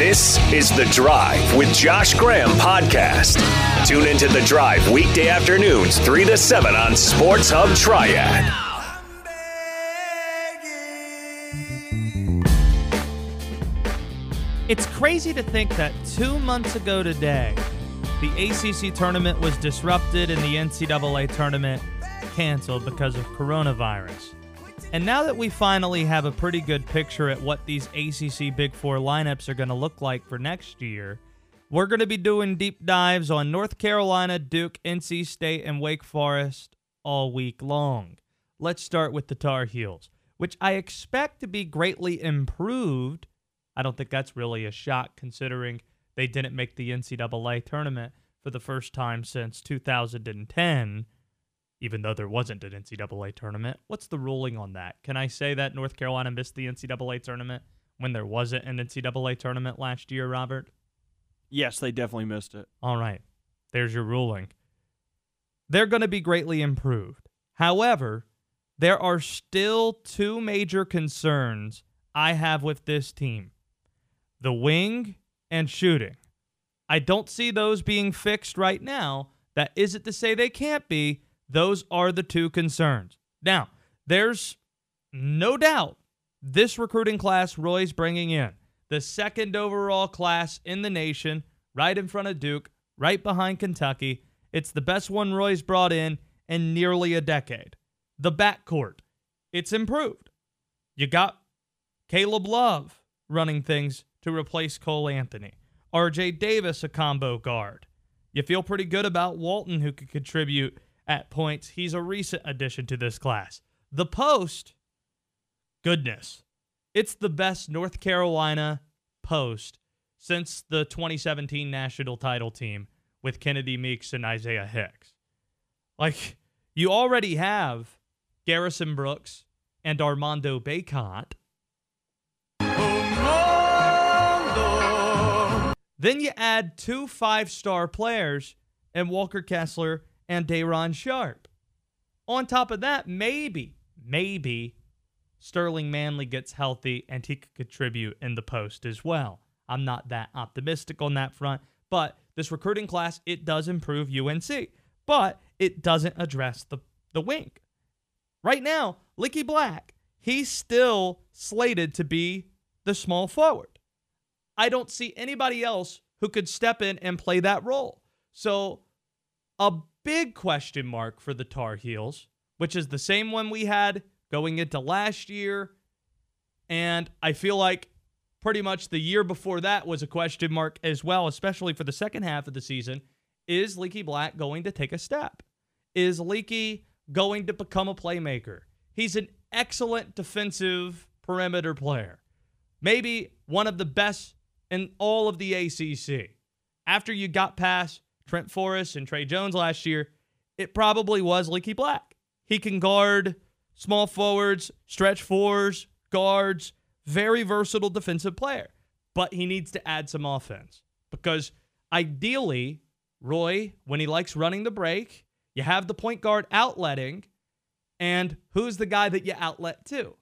This is The Drive with Josh Graham podcast. Tune into The Drive weekday afternoons, 3 to 7 on Sports Hub Triad. It's crazy to think that two months ago today, the ACC tournament was disrupted and the NCAA tournament canceled because of coronavirus. And now that we finally have a pretty good picture at what these ACC Big Four lineups are going to look like for next year, we're going to be doing deep dives on North Carolina, Duke, NC State, and Wake Forest all week long. Let's start with the Tar Heels, which I expect to be greatly improved. I don't think that's really a shock considering they didn't make the NCAA tournament for the first time since 2010 even though there wasn't an NCAA tournament. What's the ruling on that? Can I say that North Carolina missed the NCAA tournament when there wasn't an NCAA tournament last year, Robert? Yes, they definitely missed it. All right. There's your ruling. They're going to be greatly improved. However, there are still two major concerns I have with this team the wing and shooting. I don't see those being fixed right now. That isn't to say they can't be, those are the two concerns. Now, there's no doubt this recruiting class Roy's bringing in, the second overall class in the nation, right in front of Duke, right behind Kentucky. It's the best one Roy's brought in in nearly a decade. The backcourt, it's improved. You got Caleb Love running things to replace Cole Anthony. RJ Davis, a combo guard. You feel pretty good about Walton, who could contribute at points. He's a recent addition to this class. The Post, goodness, it's the best North Carolina Post since the 2017 national title team with Kennedy Meeks and Isaiah Hicks. Like, you already have Garrison Brooks and Armando Bacot. Then you add two five star players and Walker Kessler and Day'Ron Sharp. On top of that, maybe, maybe Sterling Manley gets healthy and he could contribute in the post as well. I'm not that optimistic on that front, but this recruiting class, it does improve UNC, but it doesn't address the, the wing. Right now, Leaky Black, he's still slated to be the small forward. I don't see anybody else who could step in and play that role. So, a big question mark for the Tar Heels, which is the same one we had going into last year. And I feel like pretty much the year before that was a question mark as well, especially for the second half of the season. Is Leaky Black going to take a step? Is Leaky going to become a playmaker? He's an excellent defensive perimeter player. Maybe one of the best in all of the ACC. After you got past Trent Forrest and Tre Jones last year, it probably was Leaky Black. He can guard small forwards, stretch fours, guards, very versatile defensive player. But he needs to add some offense because ideally, Roy, when he likes running the break, you have the point guard outletting, and who's the guy that you outlet to?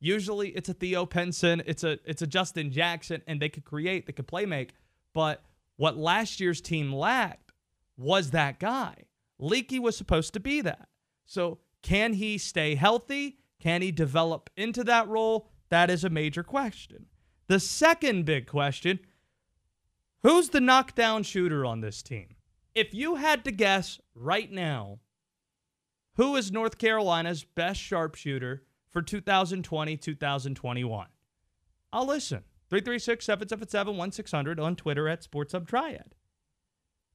Usually it's a Theo Pinson, it's a it's a Justin Jackson, and they could create, they could play make. But what last year's team lacked was that guy. Leaky was supposed to be that. So, can he stay healthy? Can he develop into that role? That is a major question. The second big question who's the knockdown shooter on this team? If you had to guess right now, who is North Carolina's best sharpshooter for 2020 2021? I'll listen. 336 777 1600 on Twitter at Sports Triad.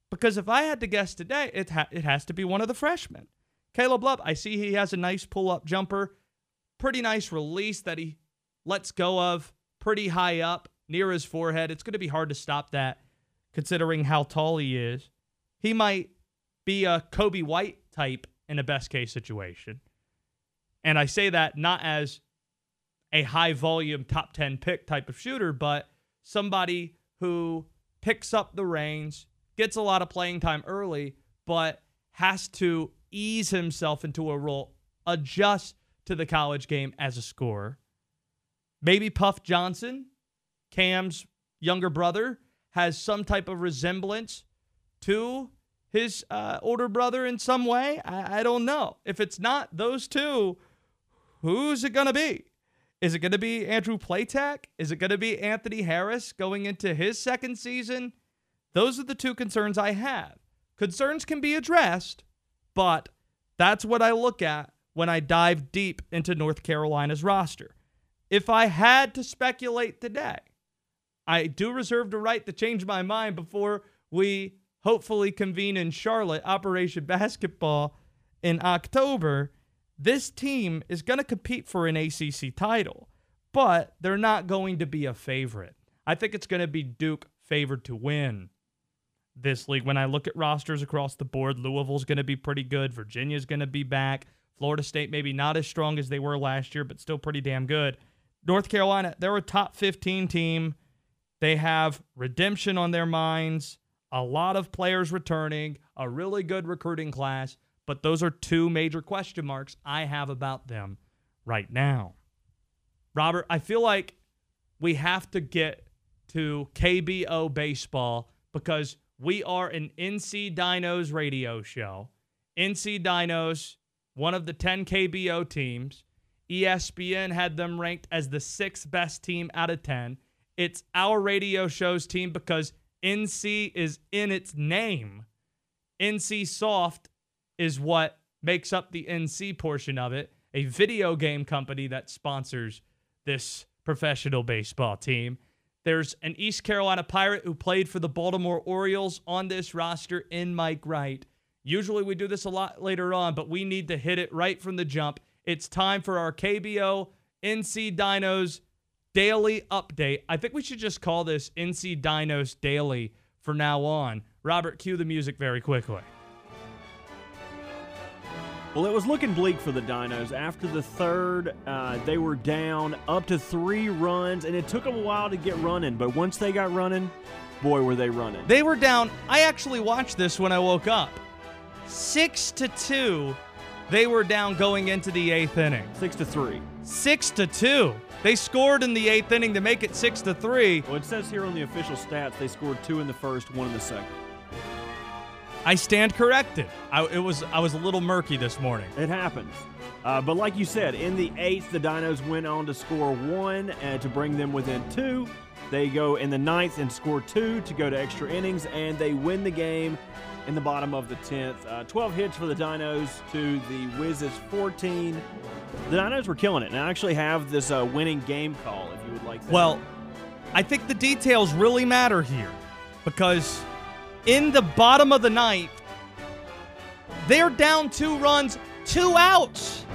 Because if I had to guess today, it, ha- it has to be one of the freshmen. Caleb Love, I see he has a nice pull up jumper, pretty nice release that he lets go of, pretty high up near his forehead. It's going to be hard to stop that considering how tall he is. He might be a Coby White type in a best case situation. And I say that not as a high volume top 10 pick type of shooter, but somebody who picks up the reins, gets a lot of playing time early, but has to ease himself into a role, adjust to the college game as a scorer. Maybe Puff Johnson, Cam's younger brother has some type of resemblance to his uh, older brother in some way. I, I don't know. If it's not those two, who's it going to be? Is it going to be Andrew Platek? Is it going to be Anthony Harris going into his second season? Those are the two concerns I have. Concerns can be addressed, but that's what I look at when I dive deep into North Carolina's roster. If I had to speculate today, I do reserve the right to change my mind before we hopefully convene in Charlotte, Operation Basketball, in October. This team is going to compete for an ACC title, but they're not going to be a favorite. I think it's going to be Duke favored to win this league. When I look at rosters across the board, Louisville's going to be pretty good. Virginia's going to be back. Florida State, maybe not as strong as they were last year, but still pretty damn good. North Carolina, they're a top 15 team. They have redemption on their minds, a lot of players returning, a really good recruiting class, but those are two major question marks I have about them right now. Robert, I feel like we have to get to KBO baseball because we are an NC Dinos radio show. NC Dinos, one of the 10 KBO teams. ESPN had them ranked as the sixth best team out of 10. It's our radio show's team because NC is in its name. NC Soft is what makes up the NC portion of it, a video game company that sponsors this professional baseball team. There's an East Carolina Pirate who played for the Baltimore Orioles on this roster in Mike Wright. Usually we do this a lot later on, but we need to hit it right from the jump. It's time for our KBO NC Dinos daily update. I think we should just call this NC Dinos Daily for now on. Robert, cue the music very quickly. Well, it was looking bleak for the Dinos. After the third, uh, they were down up to three runs, and it took them a while to get running. But once they got running, boy, were they running. They were down. I actually watched this when I woke up. Six to two, they were down going into the eighth inning. Six to three. Six to two. They scored in the eighth inning to make it six to three. Well, it says here on the official stats they scored two in the first, one in the second. I stand corrected. I, it was I was a little murky this morning. It happens. Uh, but like you said, in the eighth, the Dinos went on to score one and to bring them within two. They go in the ninth and score two to go to extra innings, and they win the game in the bottom of the 10th. Uh, 12 hits for the Dinos to the Wiz's 14. The Dinos were killing it, and I actually have this uh, winning game call if you would like that. Well, I think the details really matter here because in the bottom of the ninth, they're down two runs, two outs.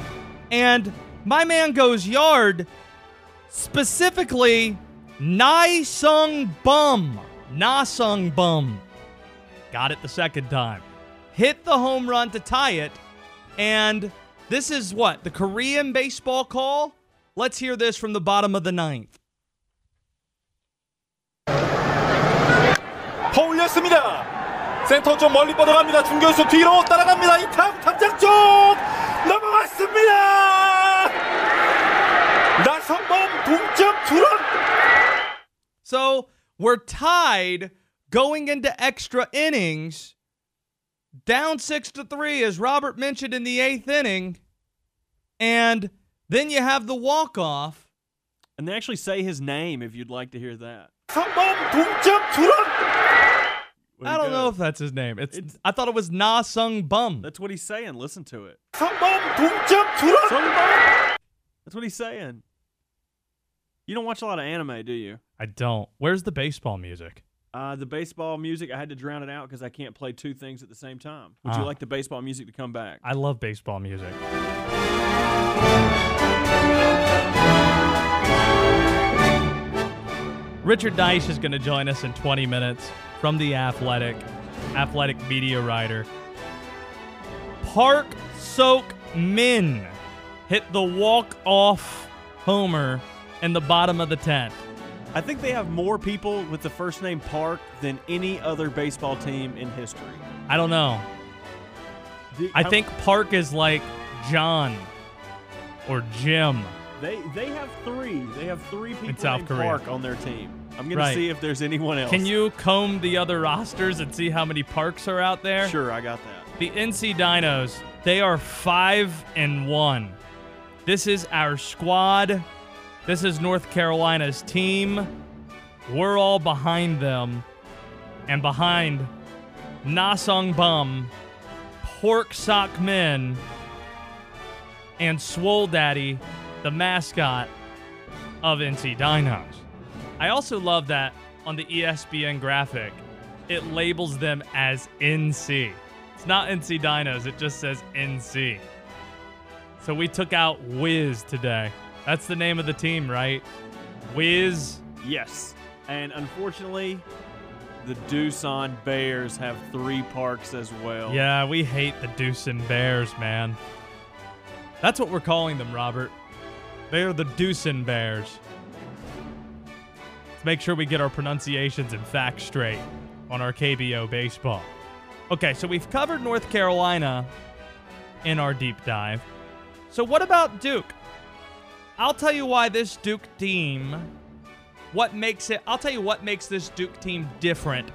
And my man goes yard, specifically Nai Sung Bum. Na Sung Bum. Got it the second time. Hit the home run to tie it. And this is what? The Korean baseball call? Let's hear this from the bottom of the ninth. 더 올렸습니다. 센터 좀 멀리 뻗어갑니다. 중견수 뒤로 따라갑니다. 이탑 탑장 쪽 넘어갔습니다. 나성범 동점 투런. So we're tied going into extra innings, down six to three, as Robert mentioned in the eighth inning, and then you have the walk off. and they actually say his name if you'd like to hear that. 성범 동점 투런. I don't go. know if that's his name. It's, it's, I thought it was Na Sung Bum. That's what he's saying. Listen to it. That's what he's saying. You don't watch a lot of anime, do you? I don't. Where's the baseball music? Uh, the baseball music, I had to drown it out because I can't play two things at the same time. Would you ah. like the baseball music to come back? I love baseball music. Richard Deitsch is going to join us in 20 minutes from the Athletic, Athletic media writer. Park Seok Min hit the walk-off homer in the bottom of the 10th. I think they have more people with the first name Park than any other baseball team in history. I don't know. The- I think Park is like John or Jim. they they have three. They have three people South named Korea. Park on their team. I'm gonna Right. see if there's anyone else. Can you comb the other rosters and see how many parks are out there? Sure, I got that. The NC Dinos, they are five and one. This is our squad. This is North Carolina's team. We're all behind them. And behind Na Sung Bum, Pork Sock Men, and Swole Daddy, the mascot of NC Dinos. I also love that on the ESPN graphic, it labels them as NC. It's not NC Dinos, it just says NC. So we took out Wiz today. That's the name of the team, right? Wiz. Yes, and unfortunately, the Doosan Bears have three parks as well. Yeah, we hate the Deucin Bears, man. That's what we're calling them, Robert. They are the Deucin Bears. Make sure we get our pronunciations and facts straight on our KBO baseball. Okay, so we've covered North Carolina in our deep dive. So what about Duke? I'll tell you why this Duke team what makes it I'll tell you what makes this Duke team different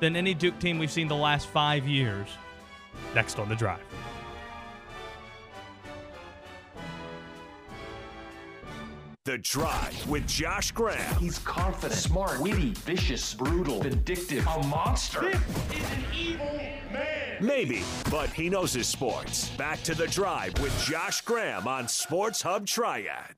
than any Duke team we've seen the last 5 years. Next on the drive. The Drive with Josh Graham. He's confident, smart, witty, vicious, brutal, vindictive, a monster. Maybe, but he knows his sports. Back to The Drive with Josh Graham on Sports Hub Triad.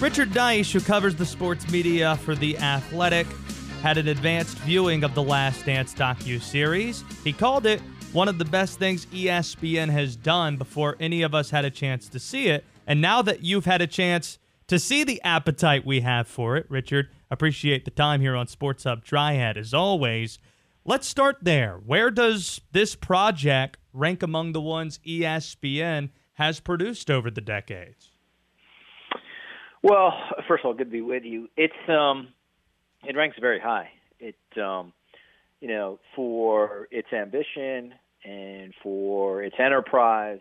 Richard Deitsch, who covers the sports media for The Athletic, had an advanced viewing of the Last Dance docu-series. He called it one of the best things ESPN has done before any of us had a chance to see it. And now that you've had a chance to see the appetite we have for it, Richard, appreciate the time here on Sports Hub Triad as always. Let's start there. Where does this project rank among the ones ESPN has produced over the decades? Well, first of all, good to be with you. It's um, it ranks very high. It um, you know, for its ambition and for its enterprise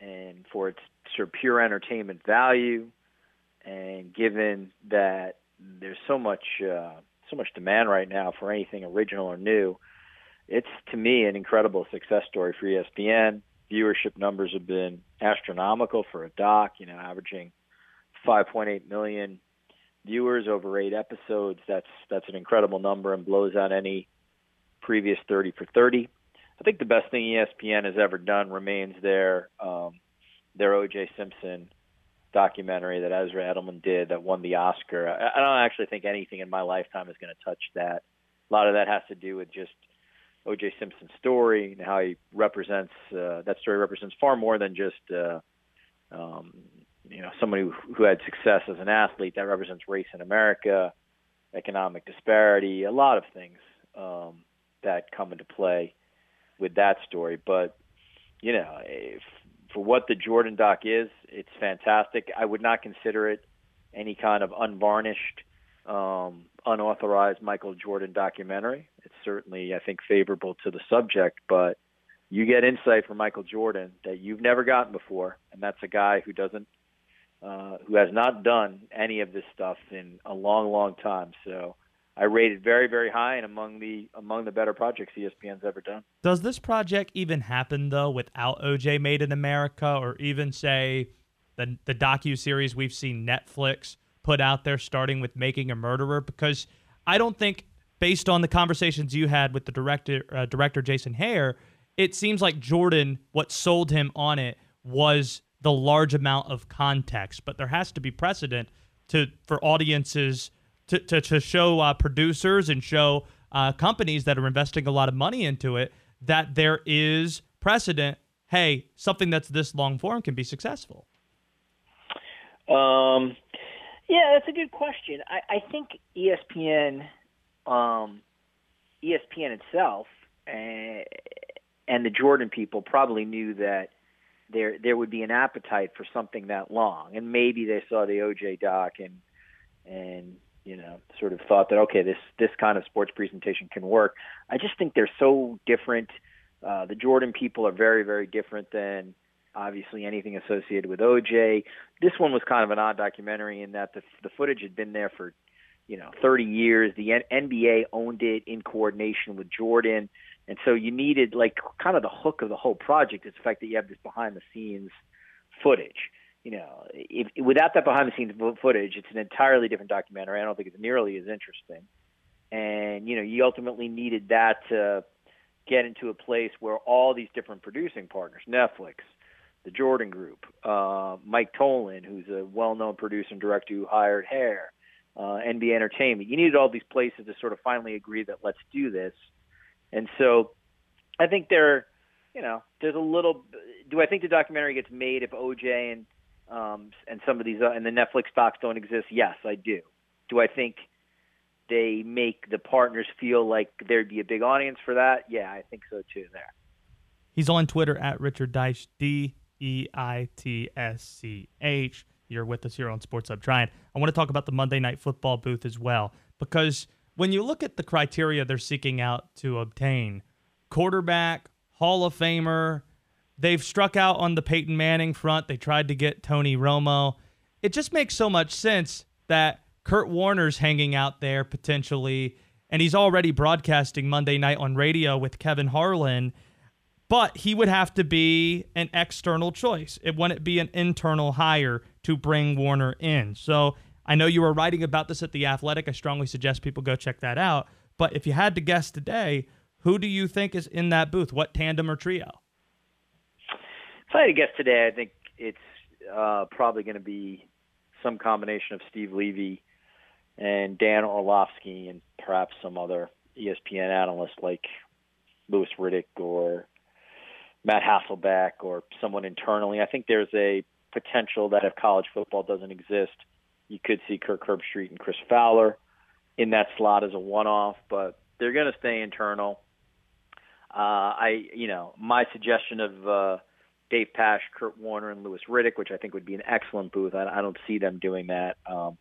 and for its sort of pure entertainment value, and given that there's so much uh, so much demand right now for anything original or new, it's to me an incredible success story for ESPN. Viewership numbers have been astronomical for a doc. You know, averaging 5.8 million viewers over eight episodes. That's that's an incredible number and blows out any previous 30 for 30. I think the best thing ESPN has ever done remains their um, their O.J. Simpson documentary that Ezra Edelman did that won the Oscar. I, I don't actually think anything in my lifetime is going to touch that. A lot of that has to do with just O.J. Simpson's story and how he represents uh, that story represents far more than just uh, um, you know somebody who, who had success as an athlete. That represents race in America, economic disparity, a lot of things um, that come into play with that story. But you know, if, for what the Jordan doc is, it's fantastic. I would not consider it any kind of unvarnished, um, unauthorized Michael Jordan documentary. It's certainly, I think, favorable to the subject, but you get insight from Michael Jordan that you've never gotten before, and that's a guy who doesn't, uh, who has not done any of this stuff in a long, long time. So I rated very, very high and among the among the better projects ESPN's ever done. Does this project even happen though without OJ Made in America, or even say the the docu series we've seen Netflix put out there, starting with Making a Murderer? Because I don't think, based on the conversations you had with the director uh, director Jason Hehir, it seems like Jordan what sold him on it was the large amount of context. But there has to be precedent to for audiences to to, to show uh, producers and show uh, companies that are investing a lot of money into it that there is precedent. Hey, something that's this long form can be successful. Um, yeah, that's a good question. I, I think ESPN, um, ESPN itself, uh, and the Jordan people probably knew that there there would be an appetite for something that long, and maybe they saw the OJ doc and and you know sort of thought that okay, this this kind of sports presentation can work. I just think they're so different. Uh, the Jordan people are very very different than obviously anything associated with OJ. This one was kind of an odd documentary in that the the footage had been there for you know 30 years. The N- NBA owned it in coordination with Jordan, and so you needed like kind of the hook of the whole project is the fact that you have this behind the scenes footage. You know, if, without that behind the scenes footage, it's an entirely different documentary. I don't think it's nearly as interesting. And you know, you ultimately needed that to get into a place where all these different producing partners, Netflix, the Jordan Group, uh, Mike Tollin, who's a well-known producer and director who hired Hehir, uh, NBA Entertainment. You needed all these places to sort of finally agree that let's do this. And so, I think there, you know, there's a little. Do I think the documentary gets made if OJ and um, and some of these uh, and the Netflix docs don't exist? Yes, I do. Do I think they make the partners feel like there'd be a big audience for that? Yeah, I think so too. There. He's on Twitter at Richard Deitsch, D E I T S C H. You're with us here on Sports Hub Triad. I want to talk about the Monday Night Football booth as well because when you look at the criteria they're seeking out to obtain, quarterback, Hall of Famer, they've struck out on the Peyton Manning front. They tried to get Tony Romo. It just makes so much sense that Kurt Warner's hanging out there potentially, and he's already broadcasting Monday night on radio with Kevin Harlan. But he would have to be an external choice. It wouldn't be an internal hire to bring Warner in. So I know you were writing about this at The Athletic. I strongly suggest people go check that out. But if you had to guess today, who do you think is in that booth? What tandem or trio? If I had to guess today, I think it's uh, probably going to be some combination of Steve Levy and Dan Orlovsky and perhaps some other ESPN analyst like Louis Riddick or Matt Hasselbeck or someone internally. I think there's a potential that if college football doesn't exist, you could see Kirk Herbstreit and Chris Fowler in that slot as a one-off, but they're going to stay internal. Uh, I, you know, my suggestion of uh, Dave Pasch, Kurt Warner, and Louis Riddick, which I think would be an excellent booth. I, I don't see them doing that. Um,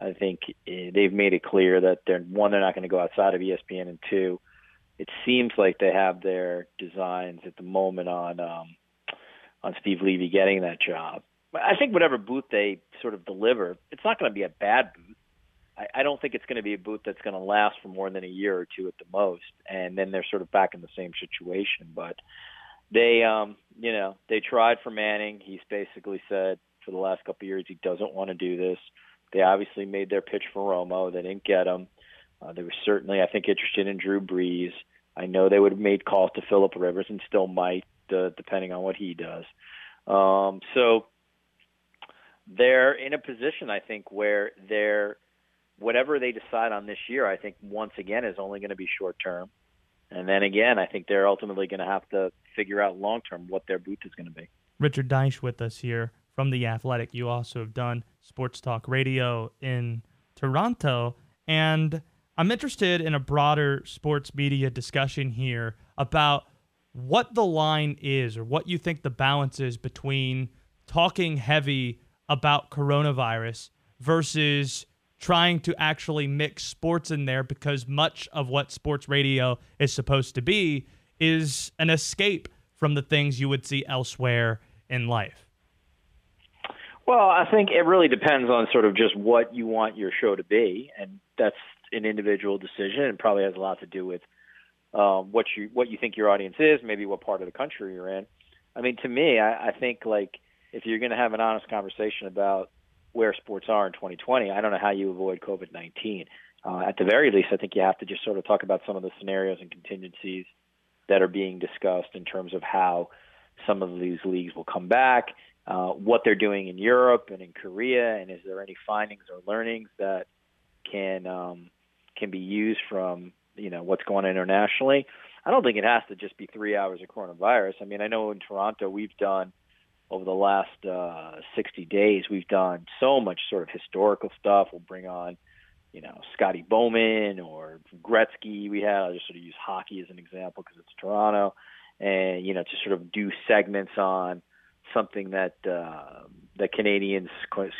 I think eh, they've made it clear that they're one, they're not going to go outside of ESPN, and two, it seems like they have their designs at the moment on um, on Steve Levy getting that job. I think whatever booth they sort of deliver, it's not going to be a bad booth. I, I don't think it's going to be a booth that's going to last for more than a year or two at the most, and then they're sort of back in the same situation. But they, um, you know, they tried for Manning. He's basically said for the last couple of years he doesn't want to do this. They obviously made their pitch for Romo. They didn't get him. Uh, they were certainly, I think, interested in Drew Brees. I know they would have made calls to Philip Rivers and still might, uh, depending on what he does. Um, so they're in a position, I think, where they're whatever they decide on this year. I think once again is only going to be short term, and then again, I think they're ultimately going to have to figure out long term what their booth is going to be. Richard Deitsch with us here from the Athletic. You also have done sports talk radio in Toronto. And I'm interested in a broader sports media discussion here about what the line is or what you think the balance is between talking heavy about coronavirus versus trying to actually mix sports in there because much of what sports radio is supposed to be is an escape from the things you would see elsewhere in life. Well, I think it really depends on sort of just what you want your show to be, and that's an individual decision, and probably has a lot to do with um, what you what you think your audience is, maybe what part of the country you're in. I mean, to me, I, I think like if you're going to have an honest conversation about where sports are in 2020, I don't know how you avoid COVID 19. Uh, at the very least, I think you have to just sort of talk about some of the scenarios and contingencies that are being discussed in terms of how some of these leagues will come back uh, what they're doing in Europe and in Korea, and is there any findings or learnings that can um, can be used from you know what's going on internationally. I don't think it has to just be three hours of coronavirus. I mean, I know in Toronto we've done over the last uh, 60 days we've done so much sort of historical stuff. We'll bring on you know Scotty Bowman or Gretzky. We had I'll just sort of use hockey as an example because it's Toronto, and you know to sort of do segments on something that uh, that Canadians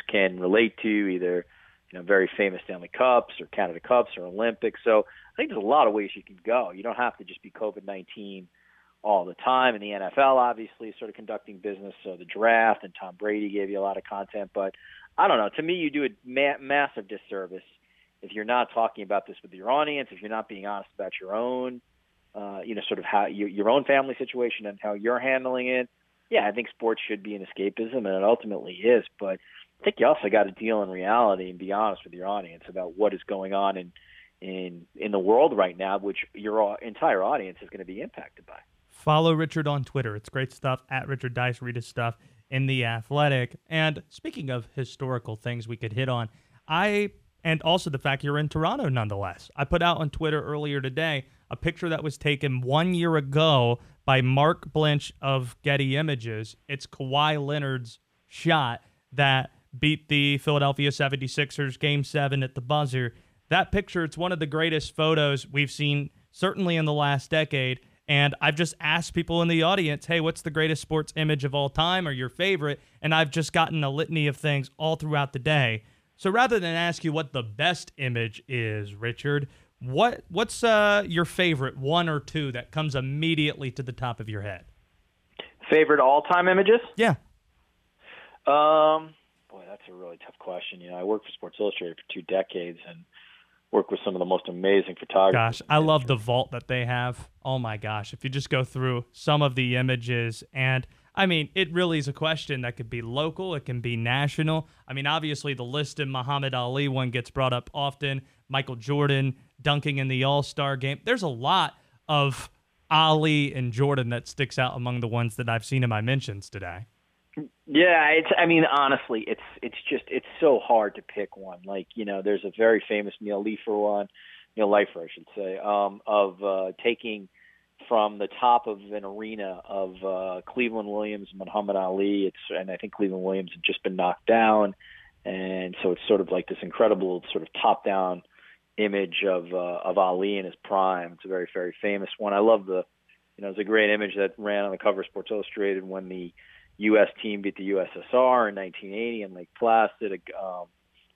can relate to, either you know very famous Stanley Cups or Canada Cups or Olympics. So I think there's a lot of ways you can go. You don't have to just be COVID nineteen all the time. And the NFL obviously is sort of conducting business, so the draft and Tom Brady gave you a lot of content. But I don't know. To me, you do a ma- massive disservice if you're not talking about this with your audience, if you're not being honest about your own, uh, you know, sort of how your, your own family situation and how you're handling it. Yeah, I think sports should be an escapism, and it ultimately is. But I think you also got to deal in reality and be honest with your audience about what is going on in in in the world right now, which your entire audience is going to be impacted by. Follow Richard on Twitter. It's great stuff at Richard Deitsch. Read his stuff in the Athletic. And speaking of historical things we could hit on, I and also the fact you're in Toronto nonetheless. I put out on Twitter earlier today a picture that was taken one year ago by Mark Blinch of Getty Images. It's Kawhi Leonard's shot that beat the Philadelphia 76ers game seven at the buzzer. That picture, it's one of the greatest photos we've seen, certainly in the last decade. And I've just asked people in the audience, hey, what's the greatest sports image of all time or your favorite? And I've just gotten a litany of things all throughout the day. So rather than ask you what the best image is, Richard, what what's uh, your favorite one or two that comes immediately to the top of your head? Favorite all-time images? Yeah. Um, boy, that's a really tough question. You know, I worked for Sports Illustrated for two decades and worked with some of the most amazing photographers. Gosh, I love the vault that they have. Oh my gosh, if you just go through some of the images and I mean, it really is a question that could be local, it can be national. I mean, obviously, the Liston Muhammad Ali one gets brought up often. Michael Jordan dunking in the All Star game. There's a lot of Ali and Jordan that sticks out among the ones that I've seen in my mentions today. Yeah, it's. I mean, honestly, it's it's just it's so hard to pick one. Like you know, there's a very famous Neil Leifer one, Neil Leifer, I should say, um, of uh, taking from the top of an arena of uh, Cleveland Williams, and Muhammad Ali. It's and I think Cleveland Williams had just been knocked down, and so it's sort of like this incredible sort of top-down image of uh, of Ali in his prime. It's a very very famous one. I love the, you know, it's a great image that ran on the cover of Sports Illustrated when the U.S. team beat the USSR in 1980 in Lake Placid. Um,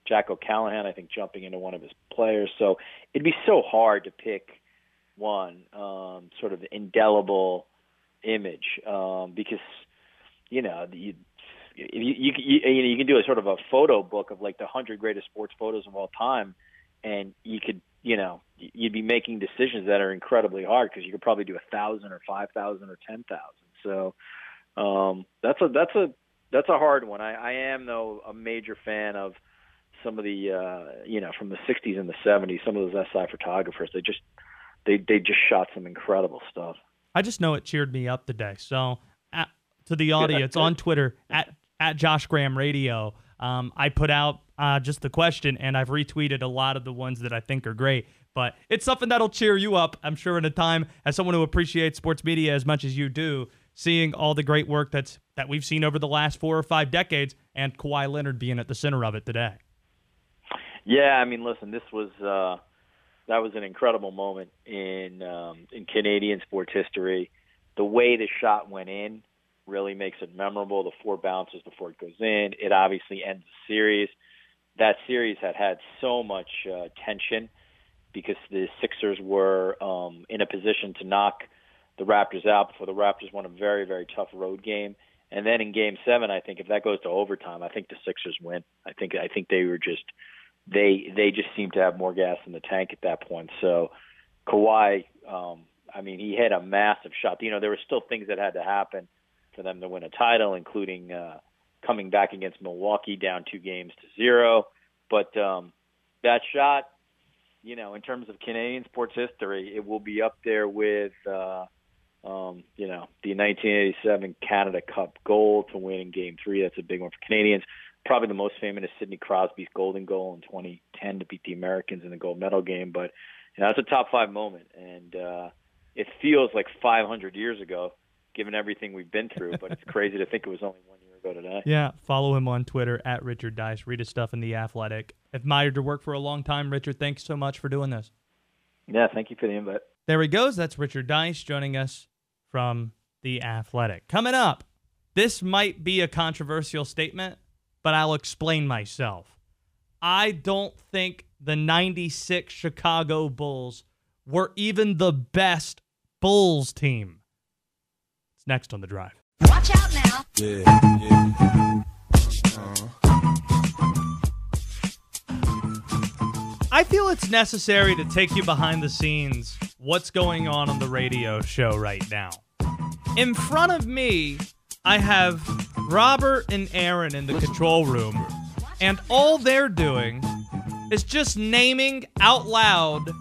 Jack O'Callahan, I think, jumping into one of his players. So it'd be so hard to pick one um, sort of indelible image um, because you know you, you, you, you, you can do a sort of a photo book of like the hundred greatest sports photos of all time, and you could you know you'd be making decisions that are incredibly hard because you could probably do a thousand or five thousand or ten thousand. So um, that's a that's a that's a hard one. I, I am though a major fan of some of the uh, you know from the 60s and the 70s. Some of those SI photographers they just they they just shot some incredible stuff. I just know it cheered me up today. So at, to the audience on Twitter at at Josh Graham Radio, um, I put out uh, just the question, and I've retweeted a lot of the ones that I think are great. But it's something that'll cheer you up, I'm sure, in a time as someone who appreciates sports media as much as you do, seeing all the great work that's that we've seen over the last four or five decades, and Kawhi Leonard being at the center of it today. Yeah, I mean, listen, this was. Uh that was an incredible moment in um, in Canadian sports history. The way the shot went in really makes it memorable. The four bounces before it goes in. It obviously ends the series. That series had had so much uh, tension because the Sixers were um, in a position to knock the Raptors out before the Raptors won a very very tough road game. And then in Game Seven, I think if that goes to overtime, I think the Sixers win. I think I think they were just they they just seem to have more gas in the tank at that point. So Kawhi, um, I mean, he had a massive shot. You know, there were still things that had to happen for them to win a title, including uh, coming back against Milwaukee down two games to zero. But um, that shot, you know, in terms of Canadian sports history, it will be up there with. Uh, um, you know, the 1987 Canada Cup goal to win in Game Three. That's a big one for Canadians probably the most famous is Sidney Crosby's golden goal in 2010 to beat the Americans in the gold medal game. But you know, that's a top five moment, and uh, it feels like 500 years ago, given everything we've been through. But it's crazy to think it was only one year ago today. Yeah, follow him on Twitter at Richard Deitsch. Read his stuff in the Athletic. Admired your work for a long time, Richard. Thanks so much for doing this. Yeah, thank you for the invite. There he goes. That's Richard Deitsch joining us from the Athletic. Coming up, this might be a controversial statement but I'll explain myself. I don't think the 96 Chicago Bulls were even the best Bulls team. It's next on the drive. Watch out now. Yeah. I feel it's necessary to take you behind the scenes what's going on on the radio show right now. In front of me, I have Robert and Aaron in the control room, and all they're doing is just naming out loud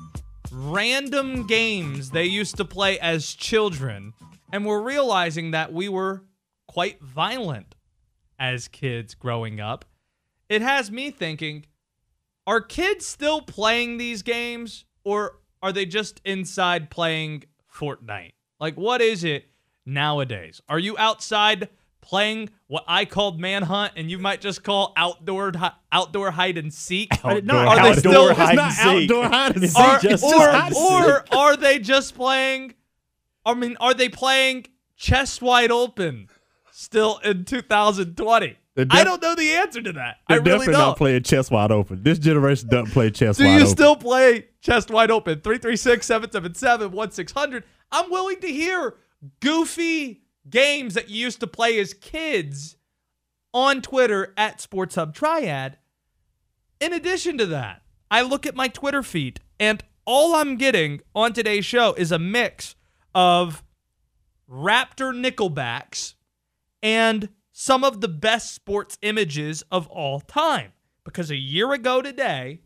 random games they used to play as children, and we're realizing that we were quite violent as kids growing up. It has me thinking, are kids still playing these games or are they just inside playing Fortnite? Like, what is it nowadays? Are you outside playing what I called manhunt and you might just call outdoor outdoor hide and seek? Outdoor are they still hide not outdoor hide and seek. are, just or, hide and seek. or are they just playing? I mean, are they playing chest wide open still in 2020? They're I don't know the answer to that. They're I really definitely don't. not playing chest wide open. This generation doesn't play chest Do wide you still play chest wide open? 336 777 1600. I'm willing to hear goofy games that you used to play as kids on Twitter at Sports Hub Triad. In addition to that, I look at my Twitter feed and all I'm getting on today's show is a mix of Raptor Nickelbacks and some of the best sports images of all time. Because a year ago today,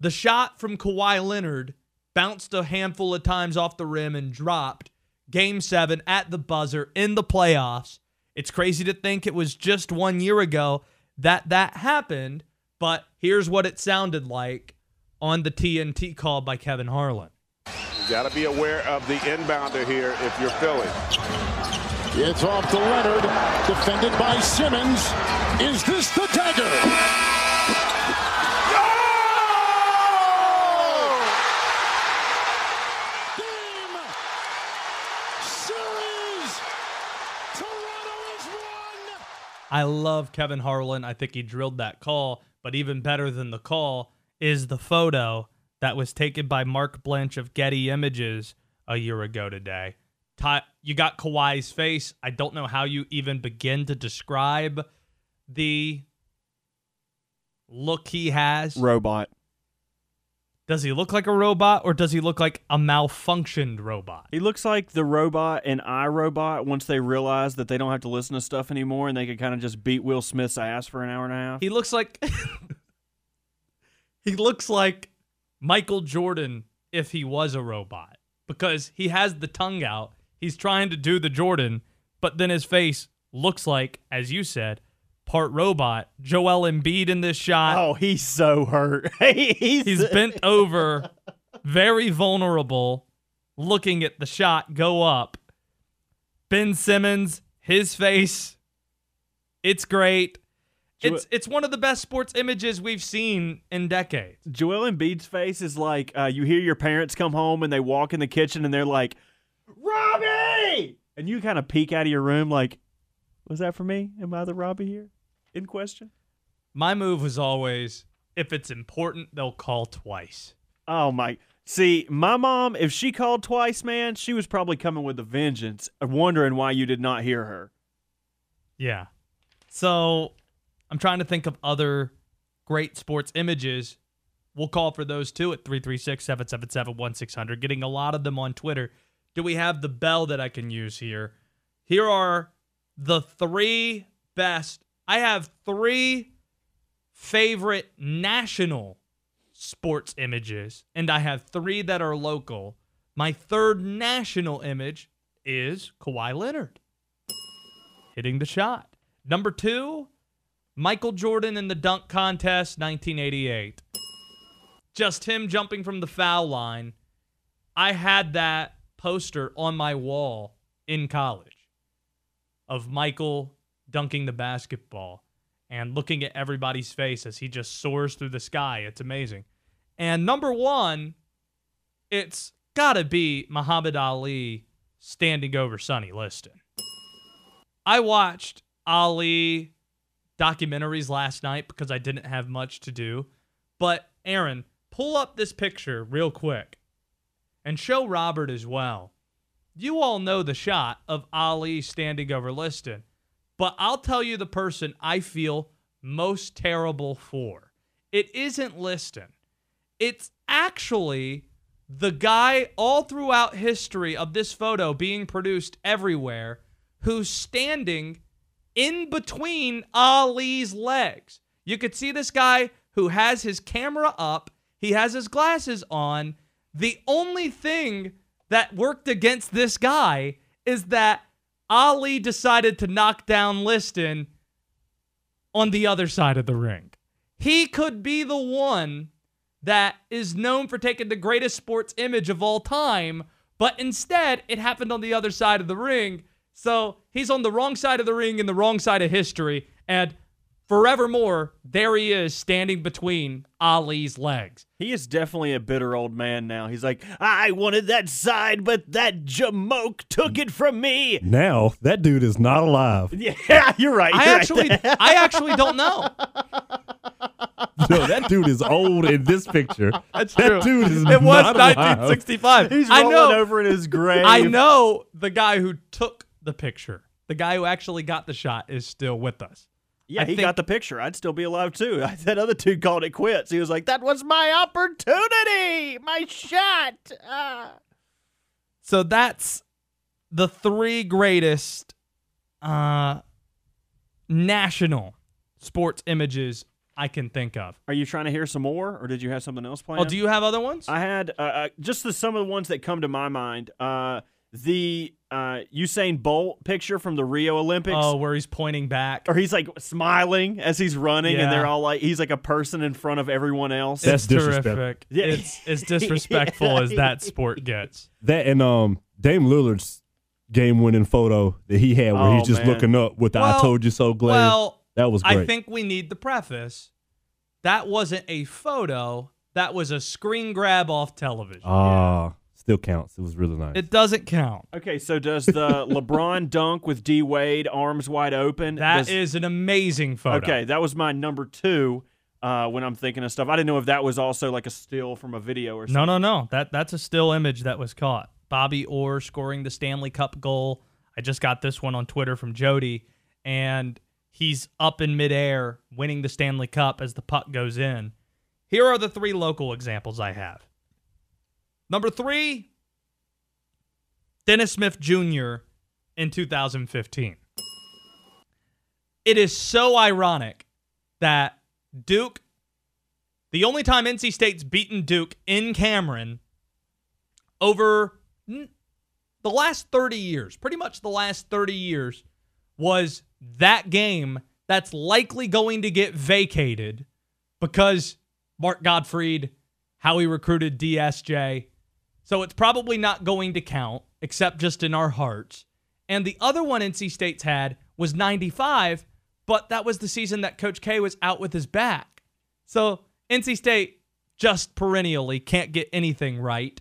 the shot from Kawhi Leonard bounced a handful of times off the rim and dropped game seven at the buzzer in the playoffs. It's crazy to think it was just one year ago that that happened, but here's what it sounded like on the TNT call by Kevin Harlan. You got to be aware of the inbounder here if you're Philly. It's off to Leonard, defended by Simmons. Is this the dagger? Game! Series! Toronto has won! I love Kevin Harlan. I think he drilled that call, but even better than the call is the photo that was taken by Mark Blanch of Getty Images a year ago today. Ty- you got Kawhi's face. I don't know how you even begin to describe the look he has. Robot. Does he look like a robot or does he look like a malfunctioned robot? He looks like the robot in iRobot once they realize that they don't have to listen to stuff anymore and they can kind of just beat Will Smith's ass for an hour and a half. He looks like he looks like Michael Jordan if he was a robot because he has the tongue out. He's trying to do the Jordan, but then his face looks like, as you said, part robot. Joel Embiid in this shot. oh, he's so hurt. he's, He's bent over, very vulnerable, looking at the shot go up. Ben Simmons, his face, it's great. Jo- It's it's one of the best sports images we've seen in decades. Joel Embiid's face is like uh, you hear your parents come home and they walk in the kitchen and they're like, Robbie! And you kind of peek out of your room like, was that for me? Am I the Robbie here in question? My move was always if it's important, they'll call twice. Oh my. See, my mom, if she called twice, man, she was probably coming with a vengeance, uh, wondering why you did not hear her. Yeah. So I'm trying to think of other great sports images. We'll call for those too at 336 777 1600. Getting a lot of them on Twitter. Do we have the bell that I can use here? Here are the three best. I have three favorite national sports images, and I have three that are local. My third national image is Kawhi Leonard hitting the shot. Number two, Michael Jordan in the dunk contest, 1988. Just him jumping from the foul line. I had that poster on my wall in college of Michael dunking the basketball and looking at everybody's face as he just soars through the sky. It's amazing. And number one, it's got to be Muhammad Ali standing over Sonny Liston. I watched Ali documentaries last night because I didn't have much to do. But Aaron, pull up this picture real quick and show Robert as well. you all know the shot of Ali standing over Liston, but I'll tell you the person I feel most terrible for. It isn't Liston. It's actually the guy all throughout history of this photo being produced everywhere who's standing in between Ali's legs. You could see this guy who has his camera up, he has his glasses on. The only thing that worked against this guy is that Ali decided to knock down Liston on the other side of the ring. He could be the one that is known for taking the greatest sports image of all time, but instead it happened on the other side of the ring. So he's on the wrong side of the ring and the wrong side of history. And forevermore, there he is standing between Ali's legs. He is definitely a bitter old man now. He's like, I wanted that side, but that jamoke took it from me. Now that dude is not alive. Yeah, you're right. I you're right. actually, I actually don't know. Yo, that dude is old in this picture. That's that true. dude is It was not alive. 1965. He's I know. over in his grave. I know the guy who took the picture. The guy who actually got the shot is still with us. Yeah, I he think- got the picture. I'd still be alive too. That other dude called it quits. He was like, "That was my opportunity, my shot." Ah. So that's the three greatest uh, national sports images I can think of. Are you trying to hear some more, or did you have something else planned? Oh, do you have other ones? I had uh, uh, just the, some of the ones that come to my mind. Uh, the uh, Usain Bolt picture from the Rio Olympics. oh, where he's pointing back. Or he's like smiling as he's running, and they're all like, he's like a person in front of everyone else. That's it's terrific. Yeah. It's as disrespectful as that sport gets. That and um Dame Lillard's game winning photo that he had where Oh, he's just man. looking up with the I told you so glare. Well, that was great. I think we need the preface. That wasn't a photo. That was a screen grab off television. Ah, still counts. It was really nice. it doesn't count. Okay, so does the LeBron dunk with D Wade arms wide open? That does- is an amazing photo. Okay, that was my number two uh, when I'm thinking of stuff. I didn't know if that was also like a still from a video or something. No, no, no. That that's a still image that was caught. Bobby Orr scoring the Stanley Cup goal. I just got this one on Twitter from Jody, and he's up in midair winning the Stanley Cup as the puck goes in. Here are the three local examples I have. Number three, Dennis Smith Jr. in 2015. It is so ironic that Duke, the only time NC State's beaten Duke in Cameron over the last 30 years, pretty much the last 30 years, was that game that's likely going to get vacated because Mark Gottfried, how he recruited DSJ. So it's probably not going to count, except just in our hearts. And the other one NC State's had was 95, but that was the season that Coach K was out with his back. So NC State just perennially can't get anything right.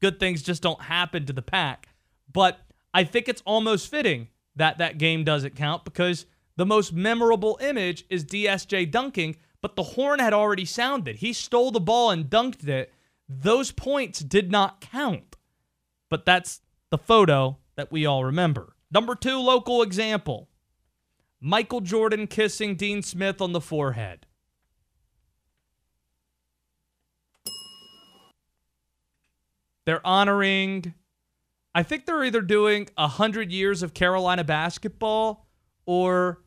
Good things just don't happen to the pack. But I think it's almost fitting that that game doesn't count because the most memorable image is DSJ dunking, but the horn had already sounded. He stole the ball and dunked it. Those points did not count. But that's the photo that we all remember. Number two local example Michael Jordan kissing Dean Smith on the forehead. They're honoring, I think they're either doing 100 years of Carolina basketball or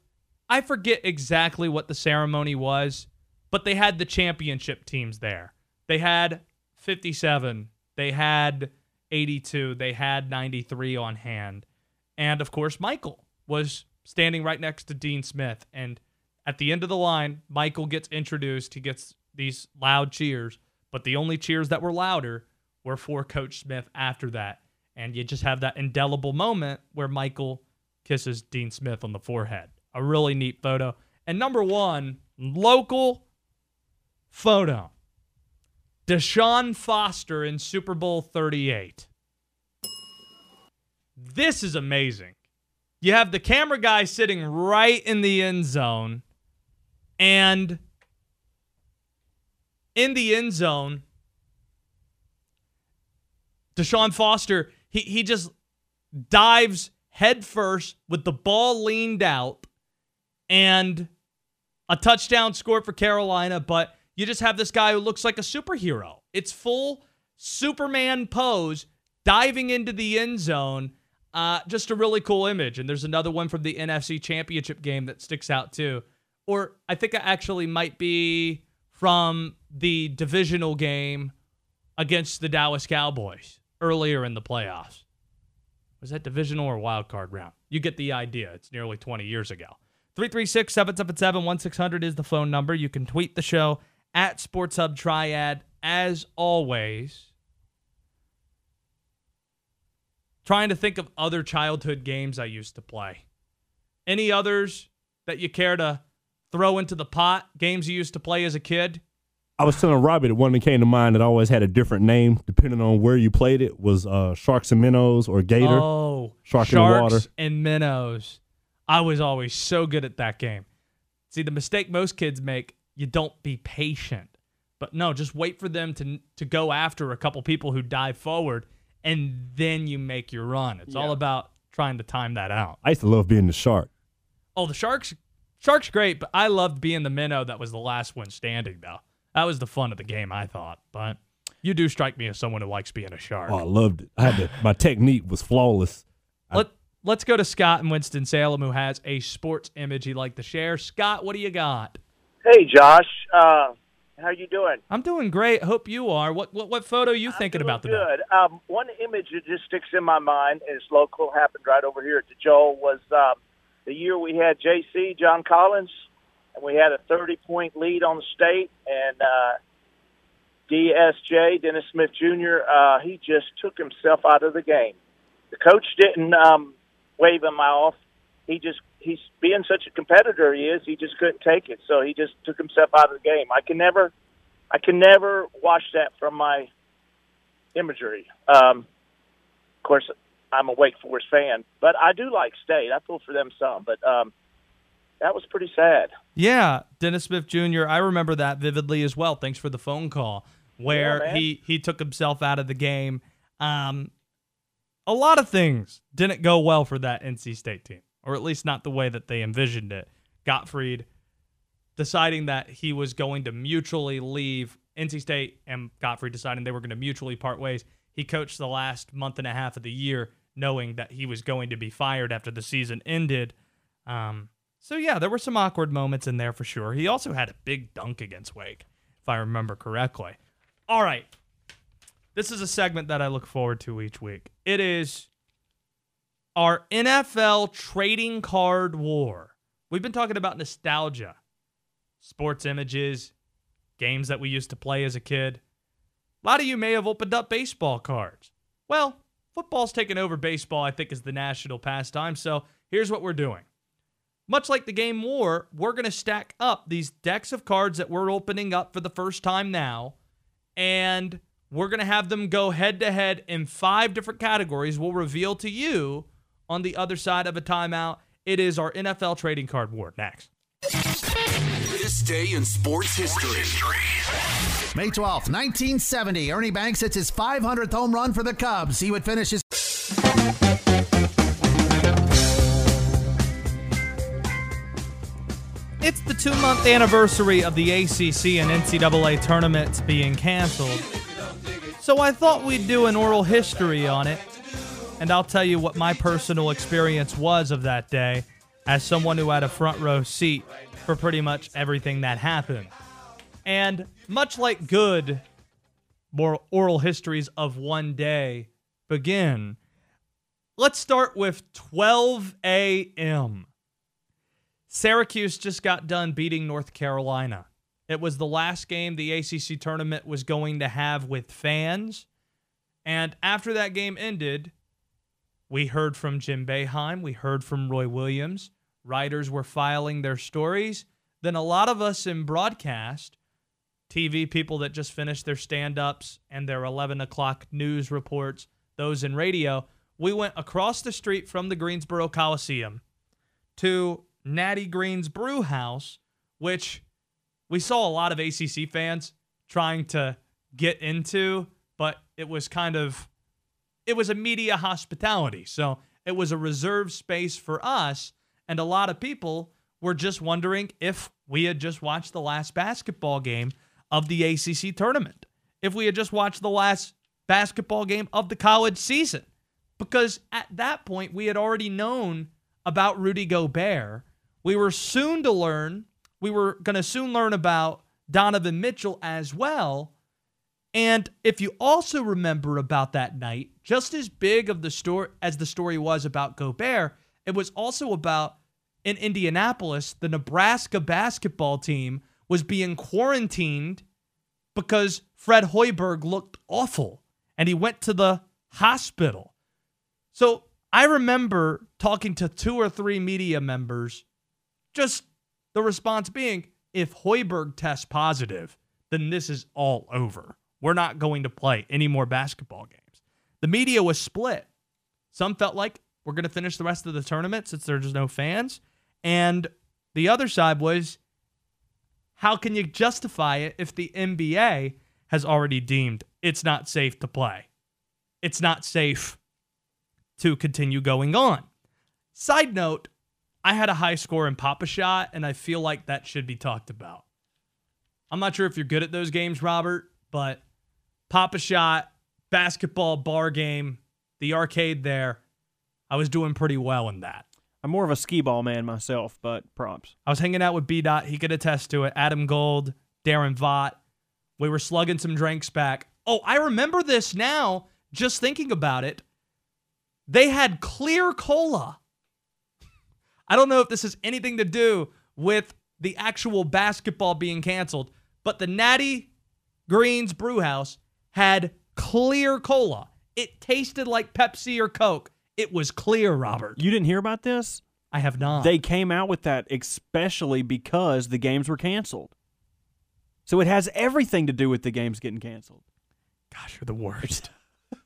I forget exactly what the ceremony was, but they had the championship teams there. They had 57, they had 82, they had 93 on hand. And of course, Michael was standing right next to Dean Smith. And at the end of the line, Michael gets introduced. He gets these loud cheers, but the only cheers that were louder were for Coach Smith after that. And you just have that indelible moment where Michael kisses Dean Smith on the forehead. A really neat photo. And number one, local photo. Deshaun Foster in Super Bowl 38. This is amazing. You have the camera guy sitting right in the end zone, and in the end zone, Deshaun Foster, he, he just dives headfirst with the ball leaned out and a touchdown scored for Carolina, but you just have this guy who looks like a superhero. It's full Superman pose diving into the end zone. Uh, just a really cool image. And there's another one from the NFC Championship game that sticks out too. Or I think it actually might be from the divisional game against the Dallas Cowboys earlier in the playoffs. Was that divisional or wild card round? You get the idea. It's nearly 20 years ago. 336 777 1600 is the phone number. You can tweet the show at Sports Hub Triad. As always, trying to think of other childhood games I used to play. Any others that you care to throw into the pot? Games you used to play as a kid? I was telling Robbie the one that came to mind that always had a different name depending on where you played it was uh, Sharks and Minnows or Gator. Oh, Shark Sharks in water. and minnows. I was always so good at that game. See, the mistake most kids make, you don't be patient. But no, just wait for them to to go after a couple people who dive forward and then you make your run. It's all about trying to time that out. I used to love being the shark. Oh, the Sharks Sharks great, but I loved being the minnow that was the last one standing though. That was the fun of the game, I thought. But you do strike me as someone who likes being a shark. Oh, I loved it. I had to, my technique was flawless. Let Let's go to Scott in Winston Salem, who has a sports image he'd like to share. Scott, what do you got? Hey, Josh. Uh, how you doing? I'm doing great. Hope you are. What what, what photo are you thinking about today? Good. Um, one image that just sticks in my mind is local. Happened right over here at the Joel. Was um, the year we had JC John Collins, and we had a 30 point lead on the state, and uh, DSJ Dennis Smith Jr. Uh, he just took himself out of the game. The coach didn't um, wave him off. He just he's being such a competitor he is. He just couldn't take it, so he just took himself out of the game. I can never, I can never wash that from my imagery. Um, of course, I'm a Wake Forest fan, but I do like State. I pull for them some, but um, that was pretty sad. Yeah, Dennis Smith Jr. I remember that vividly as well. Thanks for the phone call where Yeah, he he took himself out of the game. Um, a lot of things didn't go well for that NC State team, or at least not the way that they envisioned it. Gottfried deciding that he was going to mutually leave NC State and Gottfried deciding they were going to mutually part ways. He coached the last month and a half of the year knowing that he was going to be fired after the season ended. Um, so yeah, there were some awkward moments in there for sure. He also had a big dunk against Wake, if I remember correctly. All right. This is a segment that I look forward to each week. It is our NFL trading card war. We've been talking about nostalgia, sports images, games that we used to play as a kid. A lot of you may have opened up baseball cards. Well, football's taken over baseball, I think, is the national pastime. So here's what we're doing. Much like the game war, we're going to stack up these decks of cards that we're opening up for the first time now, and we're going to have them go head to head in five different categories. We'll reveal to you on the other side of a timeout. It is our NFL trading card war next. This day in sports history. May 12th, 1970, Ernie Banks hits his 500th home run for the Cubs. He would finish his. It's the two month anniversary of the ACC and NCAA tournaments being canceled. So I thought we'd do an oral history on it, and I'll tell you what my personal experience was of that day as someone who had a front row seat for pretty much everything that happened. And much like good oral histories of one day begin, let's start with 12 a.m. Syracuse just got done beating North Carolina. It was the last game the ACC tournament was going to have with fans. And after that game ended, we heard from Jim Boeheim, we heard from Roy Williams. Writers were filing their stories. Then a lot of us in broadcast, TV people that just finished their stand ups and their 11 o'clock news reports, those in radio, we went across the street from the Greensboro Coliseum to Natty Greene's Brew House, which we saw a lot of ACC fans trying to get into, but it was kind of it was a media hospitality. So it was a reserved space for us. And a lot of people were just wondering if we had just watched the last basketball game of the ACC tournament, if we had just watched the last basketball game of the college season. Because at that point, we had already known about Rudy Gobert. We were soon to learn, we were going to soon learn about Donovan Mitchell as well. And if you also remember about that night, just as big of the story as the story was about Gobert, it was also about in Indianapolis, the Nebraska basketball team was being quarantined because Fred Hoiberg looked awful and he went to the hospital. So I remember talking to two or three media members, just the response being if Hoiberg tests positive, then this is all over. We're not going to play any more basketball games. The media was split. Some felt like we're going to finish the rest of the tournament since there's no fans. And the other side was how can you justify it if the NBA has already deemed it's not safe to play? It's not safe to continue going on. Side note, I had a high score in Pop-A-Shot, and I feel like that should be talked about. I'm not sure if you're good at those games, Robert, but Pop-A-Shot, basketball bar game, the arcade there, I was doing pretty well in that. I'm more of a skee ball man myself, but props. I was hanging out with B Dot. He could attest to it. Adam Gold, Darren Vaught. We were slugging some drinks back. Oh, I remember this now, just thinking about it. They had clear cola. I don't know if this has anything to do with the actual basketball being canceled, but the Natty Greenes Brewhouse had clear cola. It tasted like Pepsi or Coke. It was clear, Robert. You didn't hear about this? I have not. They came out with that especially because the games were canceled. So it has everything to do with the games getting canceled. Gosh, you're the worst.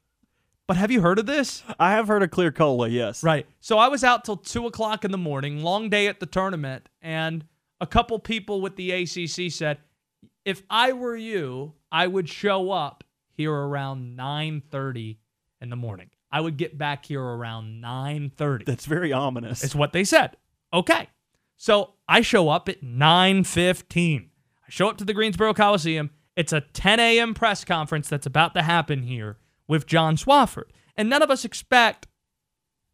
but have you heard of this? I have heard of Clear Cola, yes. Right. So I was out till two o'clock in the morning, long day at the tournament, and a couple people with the ACC said, if I were you, I would show up here around 9:30 in the morning. I would get back here around 9:30. That's very ominous. It's what they said. Okay. So I show up at 9:15. I show up to the Greensboro Coliseum. It's a 10 a.m. press conference that's about to happen here with John Swofford. And none of us expect